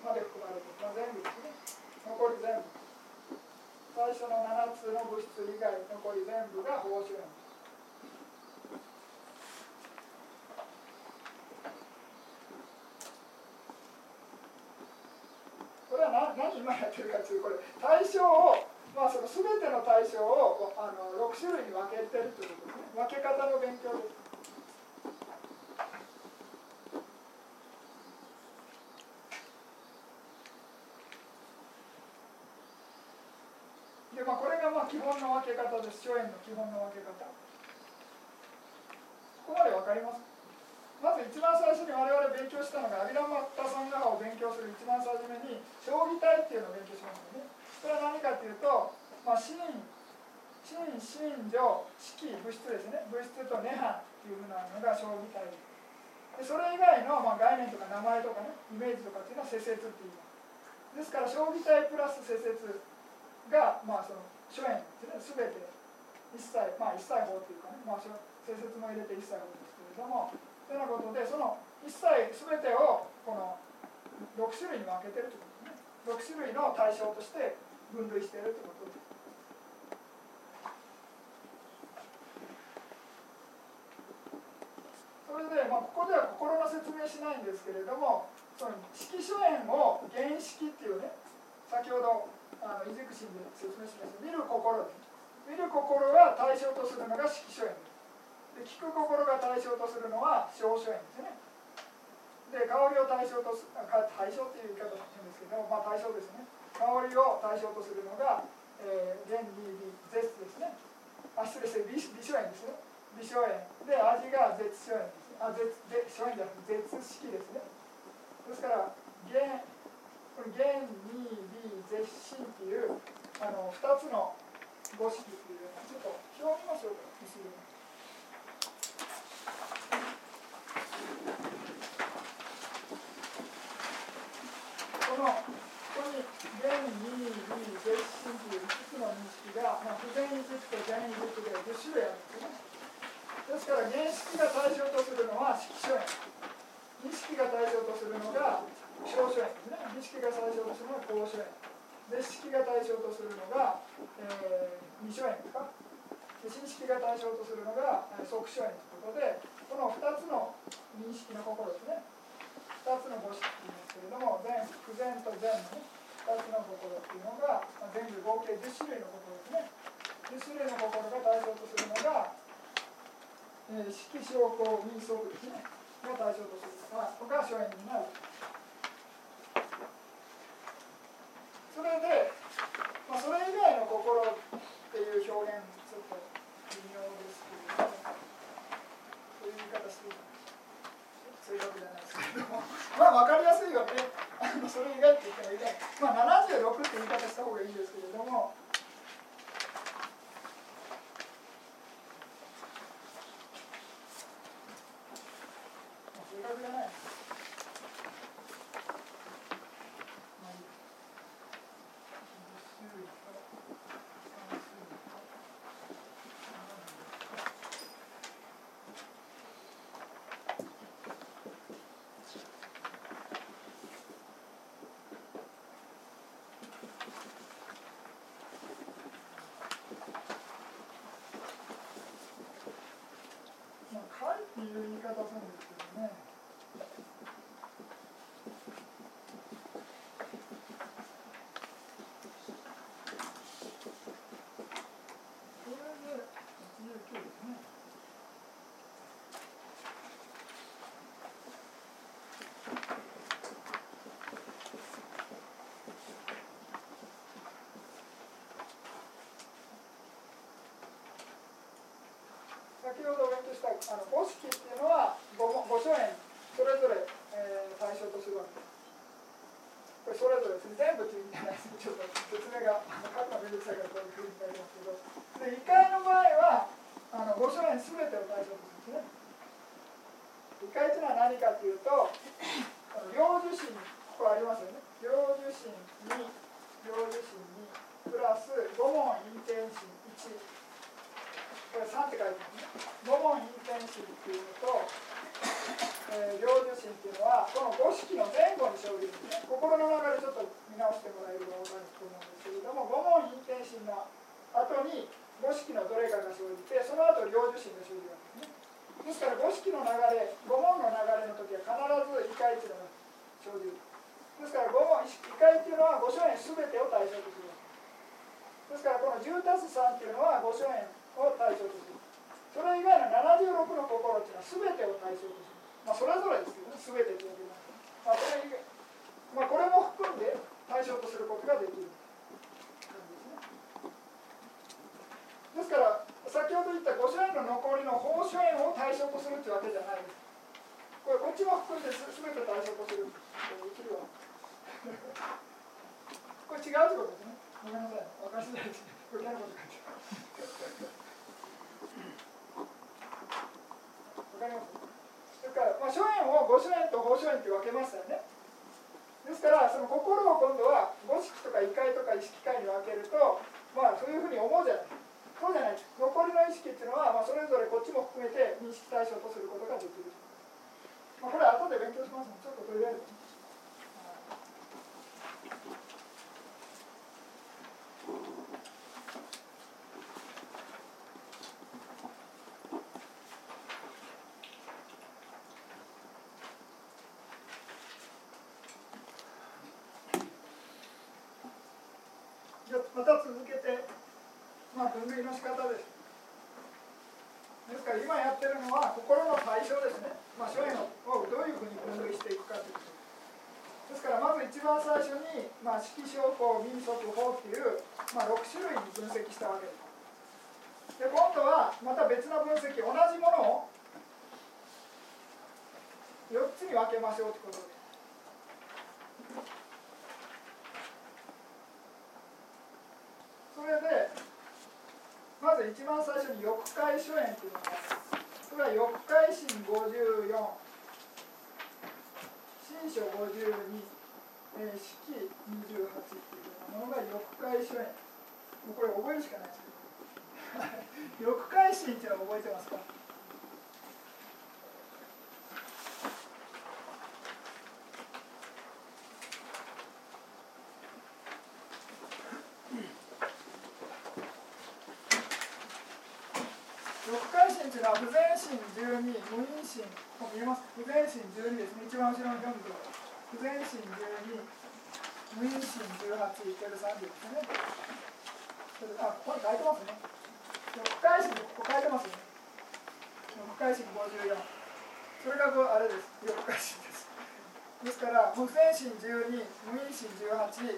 まで含まれて、まあ、全部ですね残り全部最初の7つの物質以外残り全部が報酬これは何何今やってるかというこれ対象をまあその全ての対象をあの6種類に分けてるということですね。分け方の勉強です。基本の分け方です。諸縁の基本の分け方。ここまで分かりますまず一番最初に我々勉強したのがアビラマッタサンガハを勉強する一番最初めに将棋体っていうのを勉強しましたね。それは何かっていうと、まあ、真、真、真女、式、物質ですね。物質と涅槃っていうふうなのが将棋体でそれ以外の、まあ、概念とか名前とかね、イメージとかっていうのは施設っていうですから将棋体プラス施設が、まあ、その諸縁すね全て一切まあ一切法というかね、まあ、定説も入れて一切法ですけれどもというようなことでその一切全てをこの6種類に分けてるということですね。6種類の対象として分類しているということです。それで、まあ、ここでは心の説明しないんですけれどもその色所縁を原式っていうね先ほどあのイジクシンで説明しました見る心で見る心が対象とするのが色所縁。で聞く心が対象とするのは小所縁ですね。で香りを対象とす対象っていう言い方なんですけど、まあ、対象ですね。香りを対象とするのが、えー、原理理絶ですね。あ失礼して美美所縁ですね。美所縁で味が絶所縁ですね。あ絶絶所縁じゃなくて絶式ですね。ですから原これ原理理絶心っていうあの2つの五式っていうちょっと表見ましょうか薄いこのここに原理理絶心っていう5つの認識が、まあ、不全意軸と全意軸で10種類あるんですね。ですから原式が対象とするのは色所縁意識が対象とするのが小書園ですね。儀式が対象とするのが公書園で式が対象とするのが、えー、二書園ですか。で新式が対象とするのが即書園ということでこの2つの認識の心ですね。2つの五式っていうんですけれども全不全と全のね2つの心っていうのが、まあ、全部合計10種類の心ですね。10種類の心が対象とするのが、えー、式証拠民則ですね。が対象とするのがが書園になる。それで、まあ、それ以外の心っていう表現ちょっと微妙ですけども、そういう言い方していいか。正確じゃないですけれどもまあ分かりやすいよね。それ以外って言ってもいい。まあ76って言い方した方がいいんですけれども。解っていう言い方するんですけどね。これで89ですね。先ほどお勉強したあの五式っていうのは五五所円それぞれ、えー対象とするわけです。これそれぞれですね全部っていうんじゃないですちょっと説明が書くのめんどくさいからこういうふうになりますけどで異界の場合はあの五所円すべてを対象とするんですね。異界というのは何かというとあの領受心ここありますよね領受心に領受心にプラス五問陰転心1これ3って書いてますね。五問陰転心っていうのと、えー、領受心っていうのは、この五式の前後に生じるんですね。心の中でちょっと見直してもらえれば分かると思うんですけれども、五問陰転心の後に五式のどれかが生じて、その後領受心が生じるわけですね。ですから五式の流れ、五問の流れの時は必ず異界っていうのが生じる。ですから五問異界っていうのは五所円すべてを対象とするわけです。ですからこの10たす3っていうのは五所円を対象とする。それ以外の76の心っていうのは全てを対象とする。まあそれぞれですけどね、全てというわけではなくまあそれ以外まあこれも含んで対象とすることができる感じですね。ですから先ほど言った五所円の残りの法所円を対象とするっていうわけじゃないです。これこっちも含んです全て対象とする。これできるわ。これ違うってことですね。ごめんなさい。わかりづらいですね。これ嫌なこと書いてある。わかりますだから、まあ、諸円を五所円と法所円って分けましたよね。ですからその心を今度は五色とか異界とか意識界に分けるとまあそういうふうに思うじゃない。そうじゃない残りの意識っていうのは、まあ、それぞれこっちも含めて認識対象とすることができる、まあ、これは後で勉強しますのでちょっととりあえずじゃあまた続けて、まあ、分類の仕方です。ですから今やってるのは心の対象ですね。まあ、所縁をどういうふうに分類していくかということです。からまず一番最初に、まあ、色証法、民族法っていう、まあ、6種類に分析したわけです。で今度はまた別な分析同じものを4つに分けましょうということです。それでまず一番最初に翼海書園というのがあります。それは翼界心54新書52、えー、式28っていうようなものが翼海書園もうこれ覚えるしかないです。けど翼界心っていうのは覚えてますか翼界心っていうのは不全心12無因心こう見えます不全心12です。ね一番後ろに読むと不全心12無因心18イケル30ですね。あここに書いてますね。翼界心ここ書いてますね。翼界心54それがこうあれです。翼界心です。ですから不全心12無因心18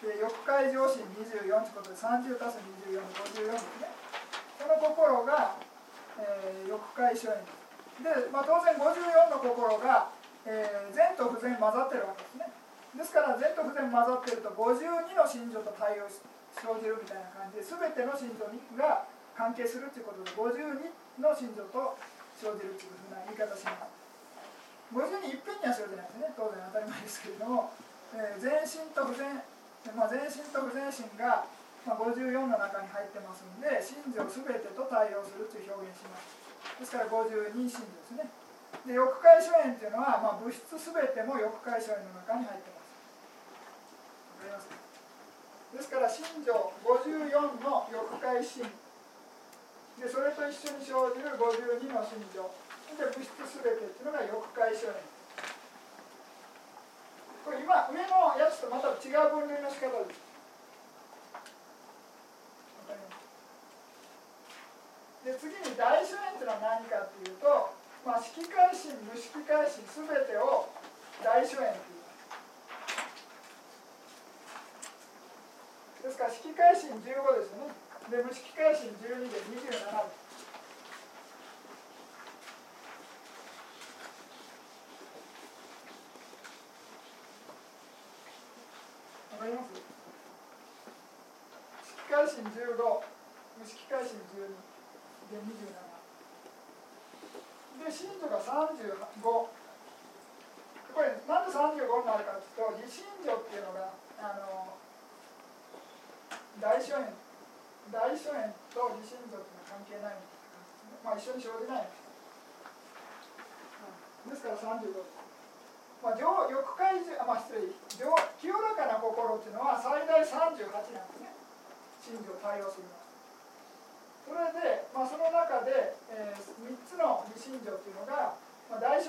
で翼界上心24ということで30たす24 54ですね。この心が、えー、翼界書園で、でまあ、当然54の心が、えー、善と不全混ざってるわけですね。ですから善と不全混ざってると52の信条と対応し生じるみたいな感じで全ての信条が関係するということで52の信条と生じるというふうな言い方します。52いっぺんには生じないですね。当然当たり前ですけれども、えー、全身と不全、まあ、全身と不全身が、まあ、54の中に入ってますんで信条全てと対応するという表現します。ですから52信条ですね。で翼解所縁というのは、まあ、物質全ても翼解所縁の中に入ってます。わかりますですから信条54の翼解心でそれと一緒に生じる52の信条で物質全てっていうのが翼解所縁。これ今上のやつとまた違う分類の仕方です。で次に大書演というのは何かというとまあ、式回心無式回心すべてを大書演と言いますですから式回心15ですね。で無式回心12で27ですわかります式回心15無式回心12で27で信女が35これなんで35になるかというと理信女っていうのがあの大書縁大書縁と理信女っていうのは関係ないんですまあ一緒に生じないです、から35ですまあ、欲界あ、まあ、失礼。上清らかな心っていうのは最大38なんですね。信条を対応するのは。それで、まあ、その中で、えー、3つの理心情っていうのが、まあ、大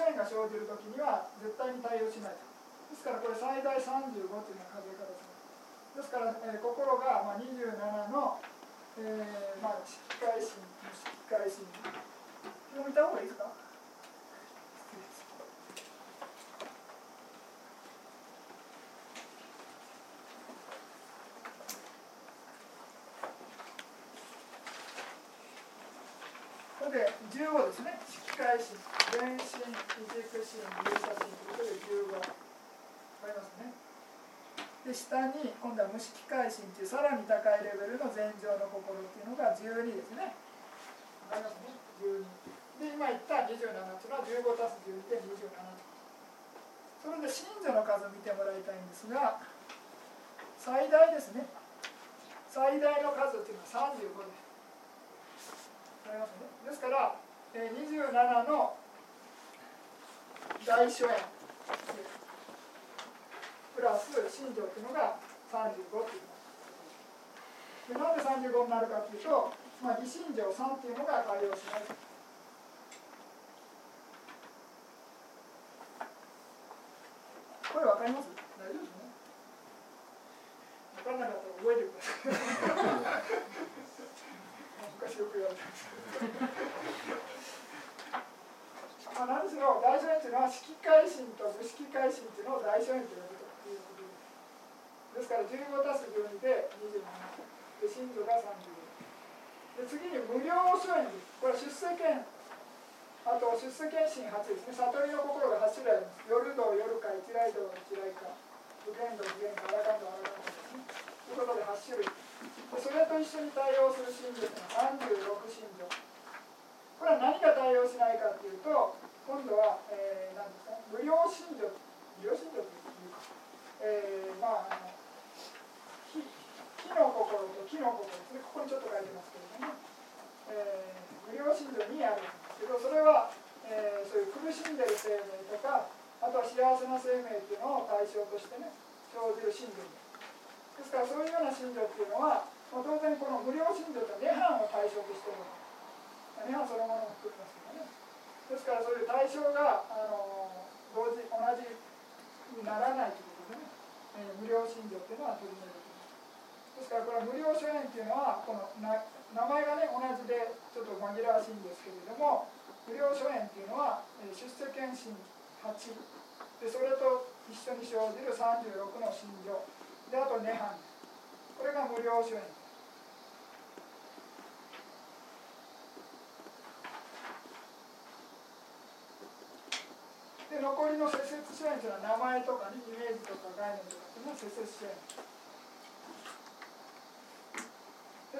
所縁が生じるときには絶対に対応しないと。ですからこれ最大35というような数え方ですですから、えー、心が、まあ、27の、えーまあ、しっかり心しっかり心読みた方がいいですかで15ですね身異軸心流写心ということで15わかりますね。で下に今度は無色界心というさらに高いレベルの禅情の心っていうのが12ですね。わかりますね。12で今言った27というのは15たす12で27それで信者の数を見てもらいたいんですが最大ですね。最大の数っていうのは35で。すりますね。ですから、えー、27の大所縁プラス信条っていうのが35っていう。でなんで35になるかっていうと、まあ、理信条3っていうのが対応しないこれ分かります大丈夫ですね分からなかったら覚えてください昔よく言われたんですまあ、何しろ大書園というのは式改心と無式改心というのを大書園と呼ぶということですですから15たす12で27で信徒が35で次に無料書園ですこれは出世権あと出世権心8ですね悟りの心が8種類あります夜道夜か一来道一来か不言道不言か荒勘道荒勘道です。ねということで8種類それと一緒に対応する信条というのは36信条。これは何が対応しないかというと今度は、えー、何ですか無料信条無料信条というか、えー、まああの木木の心と木の心ですねここにちょっと書いてますけれども、えー、無料信条にあるんですけどそれは、えー、そういう苦しんでる生命とかあとは幸せな生命っていうのを対象としてね生じる信条ですからそういうような信条っていうのはまあ、当然この無料信条と涅槃を対象としてる。涅槃そのものを含みますけどね。ですからそういう対象があの同時同じにならないということでね、えー、無料信条っていうのは取り入れるですからこれは無料諸縁っていうのはこのな名前がね同じでちょっと紛らわしいんですけれども無料諸縁っていうのは、えー、出世検診8でそれと一緒に生じる36の信条であと涅槃。これが無料諸縁で残りのの接節支援というのは名前とかねイメージとか概念とかっていうのは接節支援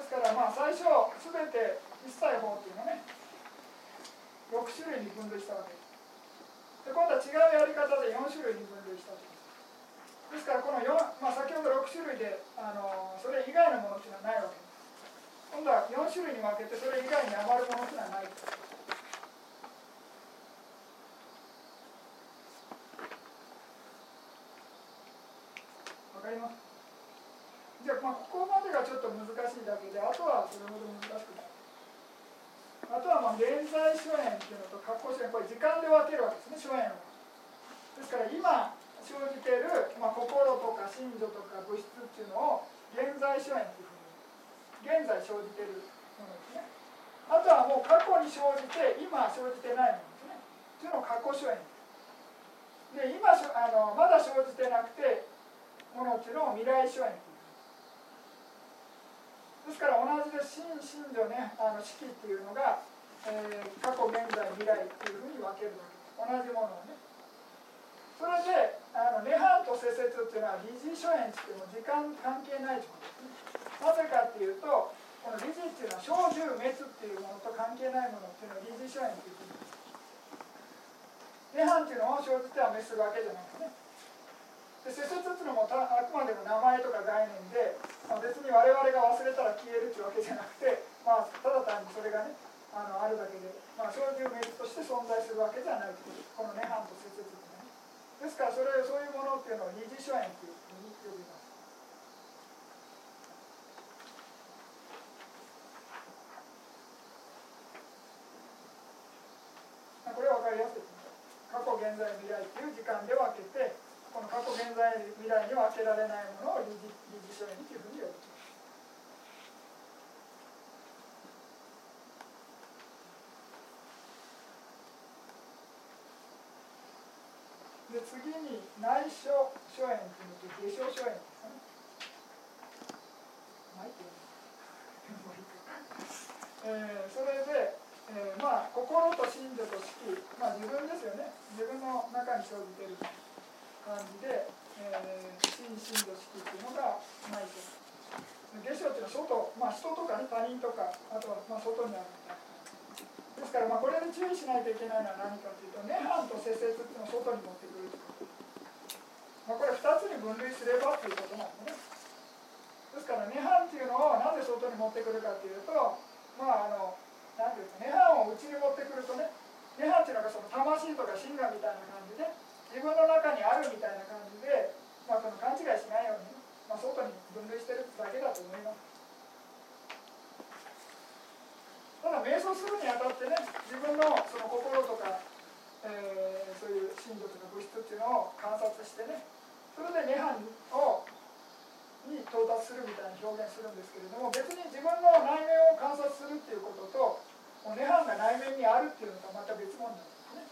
ですからまあ最初すべて一切法っていうのね6種類に分類したわけ。ですで今度は違うやり方で4種類に分類したわけ。ですですからこの4、まあ、先ほど6種類であのそれ以外のものっていうのはないわけ。です今度は4種類に分けてそれ以外に余るものっていうのはないわかります？じゃあ、まあ、ここまでがちょっと難しいだけであとはそれほど難しくない。あとはまあ現在初演っていうのと格好初演これ時間で分けるわけですね初演をですから今生じている、まあ、心とか心情とか物質っていうのを現在初演っていうふうに現在生じているものですね。あとはもう過去に生じて今生じてないものですね。っていうのを過去初演で今あのまだ生じてなくてものっていう。のを未来初演ですから同じで真真女ねあの式っていうのが、えー、過去現在未来っていうふうに分けるわけ。です同じものをね。それであの涅槃と施設っていうのは理事諸縁っていうのも時間関係ないということですねなぜかっていうとこの理事っていうのは小獣滅っていうものと関係ないものっていうのを理事諸縁っていうふうに涅槃っていうのを生じては滅するわけじゃなくてねで施設っていうのもあくまでも名前とか概念で、まあ、別に我々が忘れたら消えるっていうわけじゃなくて、まあ、ただ単にそれがねあのあるだけで、まあ、小獣滅として存在するわけじゃないというこの涅槃と施設っですからそれそういうものっていうのを二次初演っていうふうに呼びます。これは分かりやすいです。ね過去現在未来っていう時間で分けてこの過去現在未来に分けられないものを理事理事書縁というふうに呼ぶで次に内緒諸縁というのと下所諸縁ですね。ないってえー、それで、えー、まあ心と心情と式、まあ、自分ですよね自分の中に生じてる感じで、えー、心身と式っていうのがないと。下所っていうのは外、まあ、人とかね他人とかあとはまあ外にあるみたいな。ですからまあこれで注意しないといけないのは何かというと涅槃と節節っていうのを外に持ってくるまあ、これ2つに分類すればっていうことなんですね。ですから涅槃っていうのをなぜ外に持ってくるかっていうとまああの何ていうか涅槃を内に持ってくるとね涅槃っていうのがその魂とか神我みたいな感じで自分の中にあるみたいな感じで、まあ、その勘違いしないように、まあ、外に分類してるだけだと思います。ただ瞑想するにあたってね自分のその心とか、えー、そういう心情とか物質っていうのを観察してねそれで涅槃をに到達するみたいな表現するんですけれども別に自分の内面を観察するっていうことと涅槃が内面にあるっていうのとはまた別物なんですね。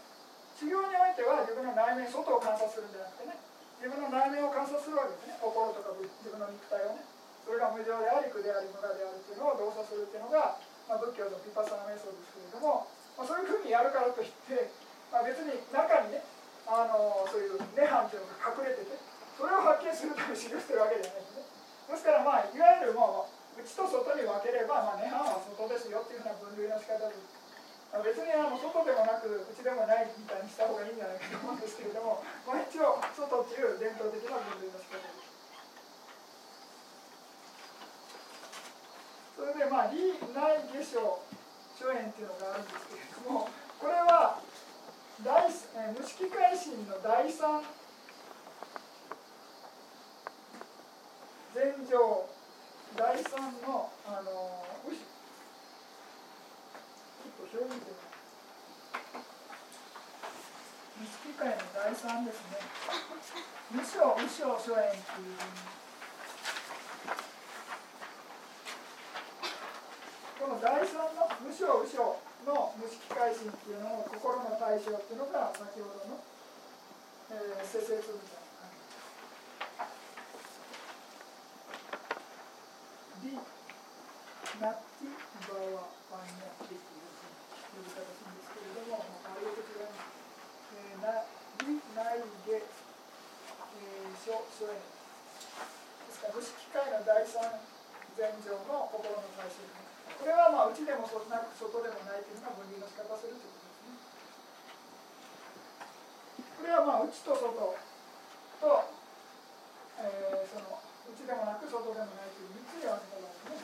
修行においては自分の内面外を観察するんじゃなくてね自分の内面を観察するわけですね。心とか自分の肉体をね。それが無常であり苦であり無我であるっていうのを動作するっていうのが、まあ、仏教のピパサナ瞑想ですけれども、まあ、そういうふうにやるからといって、まあ、別に中にねあのそういう涅槃っていうのが隠れててそれを発見するために修行してるわけじゃないですね。ですからまあいわゆるもう内と外に分ければ、まあ、涅槃は外ですよっていうふうな分類の仕方です、まあ、別にあの外でもなく内でもないみたいにした方がいいんじゃないかと思うんですけれども、まあ、一応外っていう伝統的な分類の仕方で。すそれでまあ理内下所諸縁っていうのがあるんですけれどもこれは大、え無色改心の第三前上第三のあのうしちょっと表見て無色界の第三ですね。無所無所諸縁っていう。この第三の無所無所の無色改心っていうのを心の対象っていうのが先ほどの、えー、施設みたいな。リ・ナッティ・バワ・パンニャっていう呼び方ですけれども、まあ、ああいうこと違います。えー、な理内下、えー、書書縁ですから無視機会の第三前上の心の対象これはまあ内でもそなく外でもないというのが分離の仕方するということですねこれはまあ内と外と、えー、その内でもなく外でもないという3つに合わせた場合ですね。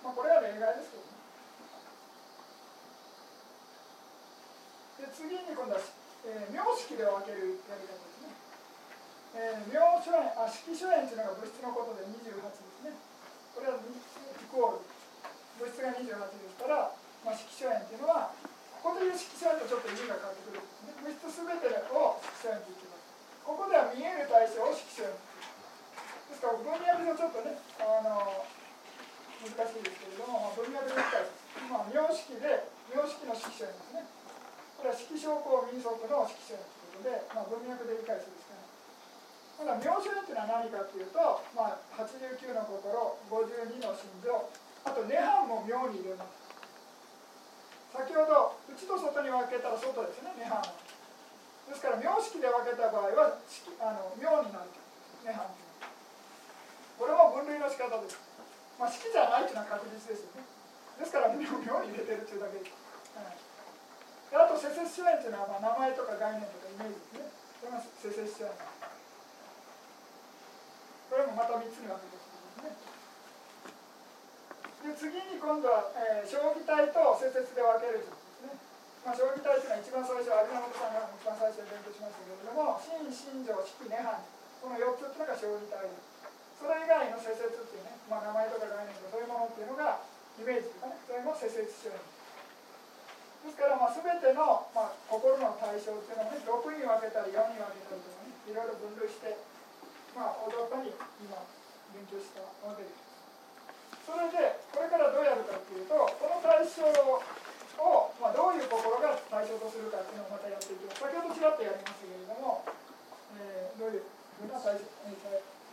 まあこれは例外ですけどね。で次に今度は、えー、名式で分けるやり方ですね、えー、名所縁あ式所縁というのが物質のことで28ですね。これはイコール。物質が28ですから、まあ、色所縁というのはここでいう色所縁とちょっと意味が変わってくる。んですね物質すべてを色所縁と言ってます。ここでは見える対象を色所縁ですから文脈上ちょっとねあの難しいですけれども、まあ、文脈で理解まあ、名式で名式の色所縁ですね。これは色証拠民族の色所縁ということで、まあ、文脈で理解するしかない。ただ名所縁というのは何かというと、まあ、89の心52の心情。あと涅槃も妙に入れます先ほど内と外に分けたら外ですね涅槃は。ですから名式で分けた場合はあの妙になる涅槃これも分類の仕方です。まあ式じゃないというのは確実ですよね。ですから妙に入れてるというだけ。です、はい、あと、セセシュエンというのは、まあ、名前とか概念とかイメージですね。これがセセシュエン。これもまた3つに分けてますね。で次に今度は、えー、将棋体と施設で分けるですね。まあ、将棋体というのは一番最初、有本さんが一番最初に勉強しましたけれども、心、心情、式、涅槃、この4つというのが将棋体それ以外の施設っていうね、まあ、名前とか概念とかそういうものっていうのがイメージとかね、それも施設書ですから、まあ、全ての、まあ、心の対象っていうのをね、6に分けたり4に分けたりとかね、いろいろ分類して、まあ、驚かに今、勉強したわけです。それでこれからどうやるかっていうとこの対象を、まあ、どういう心が対象とするかっていうのをまたやっていきます。先ほどちらっとやりましたけれども、えー、どういうふうな対象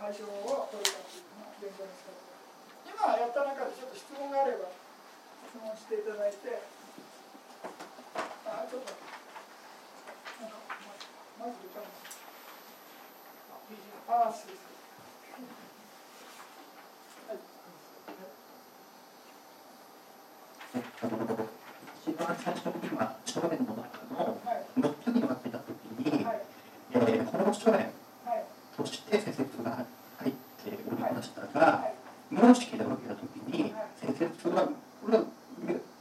対象を取るかっていうのを勉強の仕方今やった中でちょっと質問があれば質問していただいてあちょっとまず歌いますああそうです一番最初には初年の中の6つに分けたときに、はい、えー、この初年として施設が入っておりましたが、名式で分けたときに、施設はこれは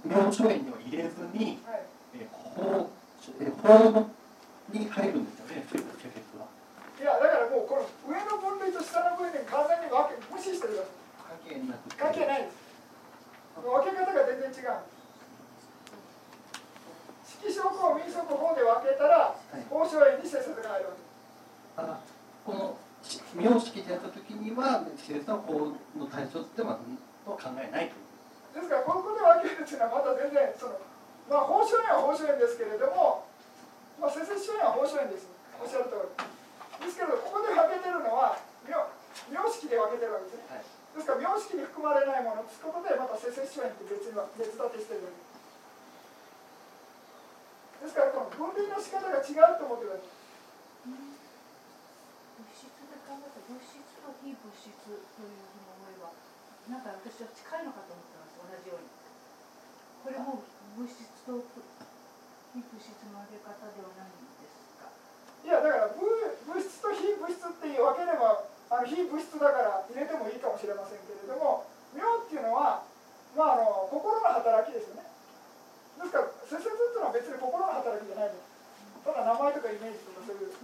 名初年には入れずに、えー、法法に入るんですよね、そういう施設は。いや、だからもうこの上の分類と下の分類完全に分け無視してる関係なく関係ないです。分け方が全然違う。式証拠を民族法で分けたら、王将園に施設が入るわけあこの名式でやったときには、施設の法の対象っては考えないとですから、ここで分けるっていうのはまた全然、そのまあ、法書園は法書園ですけれども、まあ、施設書園は法書園です。おっしゃる通り。ですけど、ここで分けてるのは、名名式で分けてるわけですね。はいですから名式に含まれないものをつくことでまた施設書園って別には別立てしてるわけですからこの分類の仕方が違うと思ってください物質で考えた物質と非物質というふうに思えばなんか私は近いのかと思ってます同じようにこれも物質と非物質の分け方ではないんですかいやだから物質と非物質って分ければあの非物質だから入れてもいいかもしれませんけれども妙っていうのは、まあ、あの心の働きですよねですから切々っていうのは別に心の働きじゃないですただ名前とかイメージとかそういう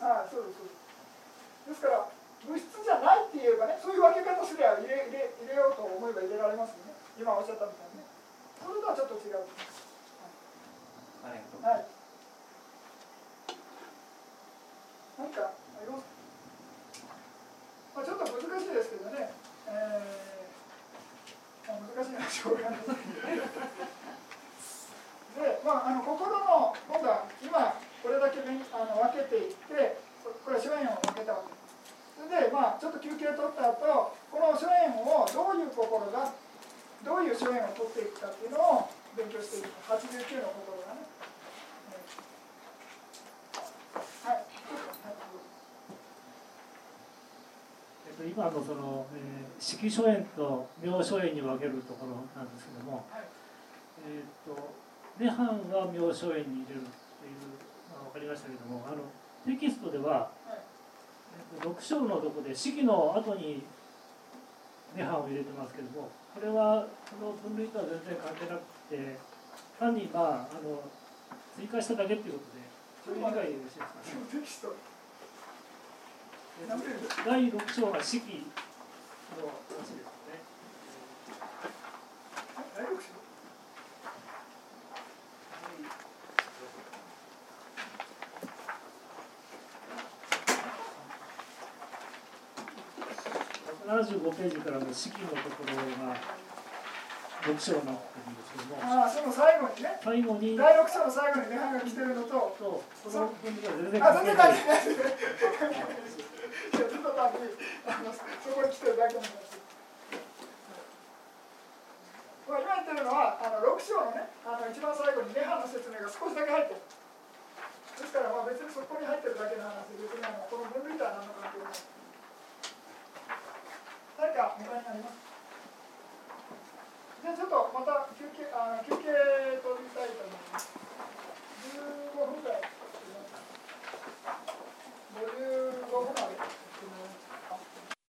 ああそうですそうですですから物質じゃないって言えばねそういう分け方すれば入れ入れ入れようと思えば入れられますよね今おっしゃったみたいにねそれとはちょっと違うはい、はい、何かあります。かまあ、ちょっと難しいですけどね、えーまあ、難しいのはしょうがないで、まあ、あの心の今度は今これだけあの分けていってこれは諸縁を分けたわけですそれで、まあ、ちょっと休憩取った後この諸縁をどういう心がどういう諸縁を取っていくかっていうのを勉強していく89の心がね、と今のその、えー、色書園と明書園に分けるところなんですけども、はいえっ、と涅槃は明書園に入れるっていうのが分かりましたけどもあのテキストでは、はいえーと6章のとこで式の後に涅槃を入れてますけどもこれはこの分類とは全然関係なくて単にまああの追加しただけっていうことでそういう理解でよろしいですかね。第6章が式の話ですね。第六章75ページからの式のところが6章になってるんですけどもああその最後にね。最後に。第六章の最後に涅槃が来てるのととこの分全然あ、関係ないにあのそこに来てるだけ今言ってるのはあの6章のねあの一番最後に涅槃の説明が少しだけ入ってるですからまあ別にそこに入ってるだけの話で別にあのこの分類とは何の関係ない。誰か他にりますじゃあちょっとまた休憩あの休憩取りたい。と思い。ます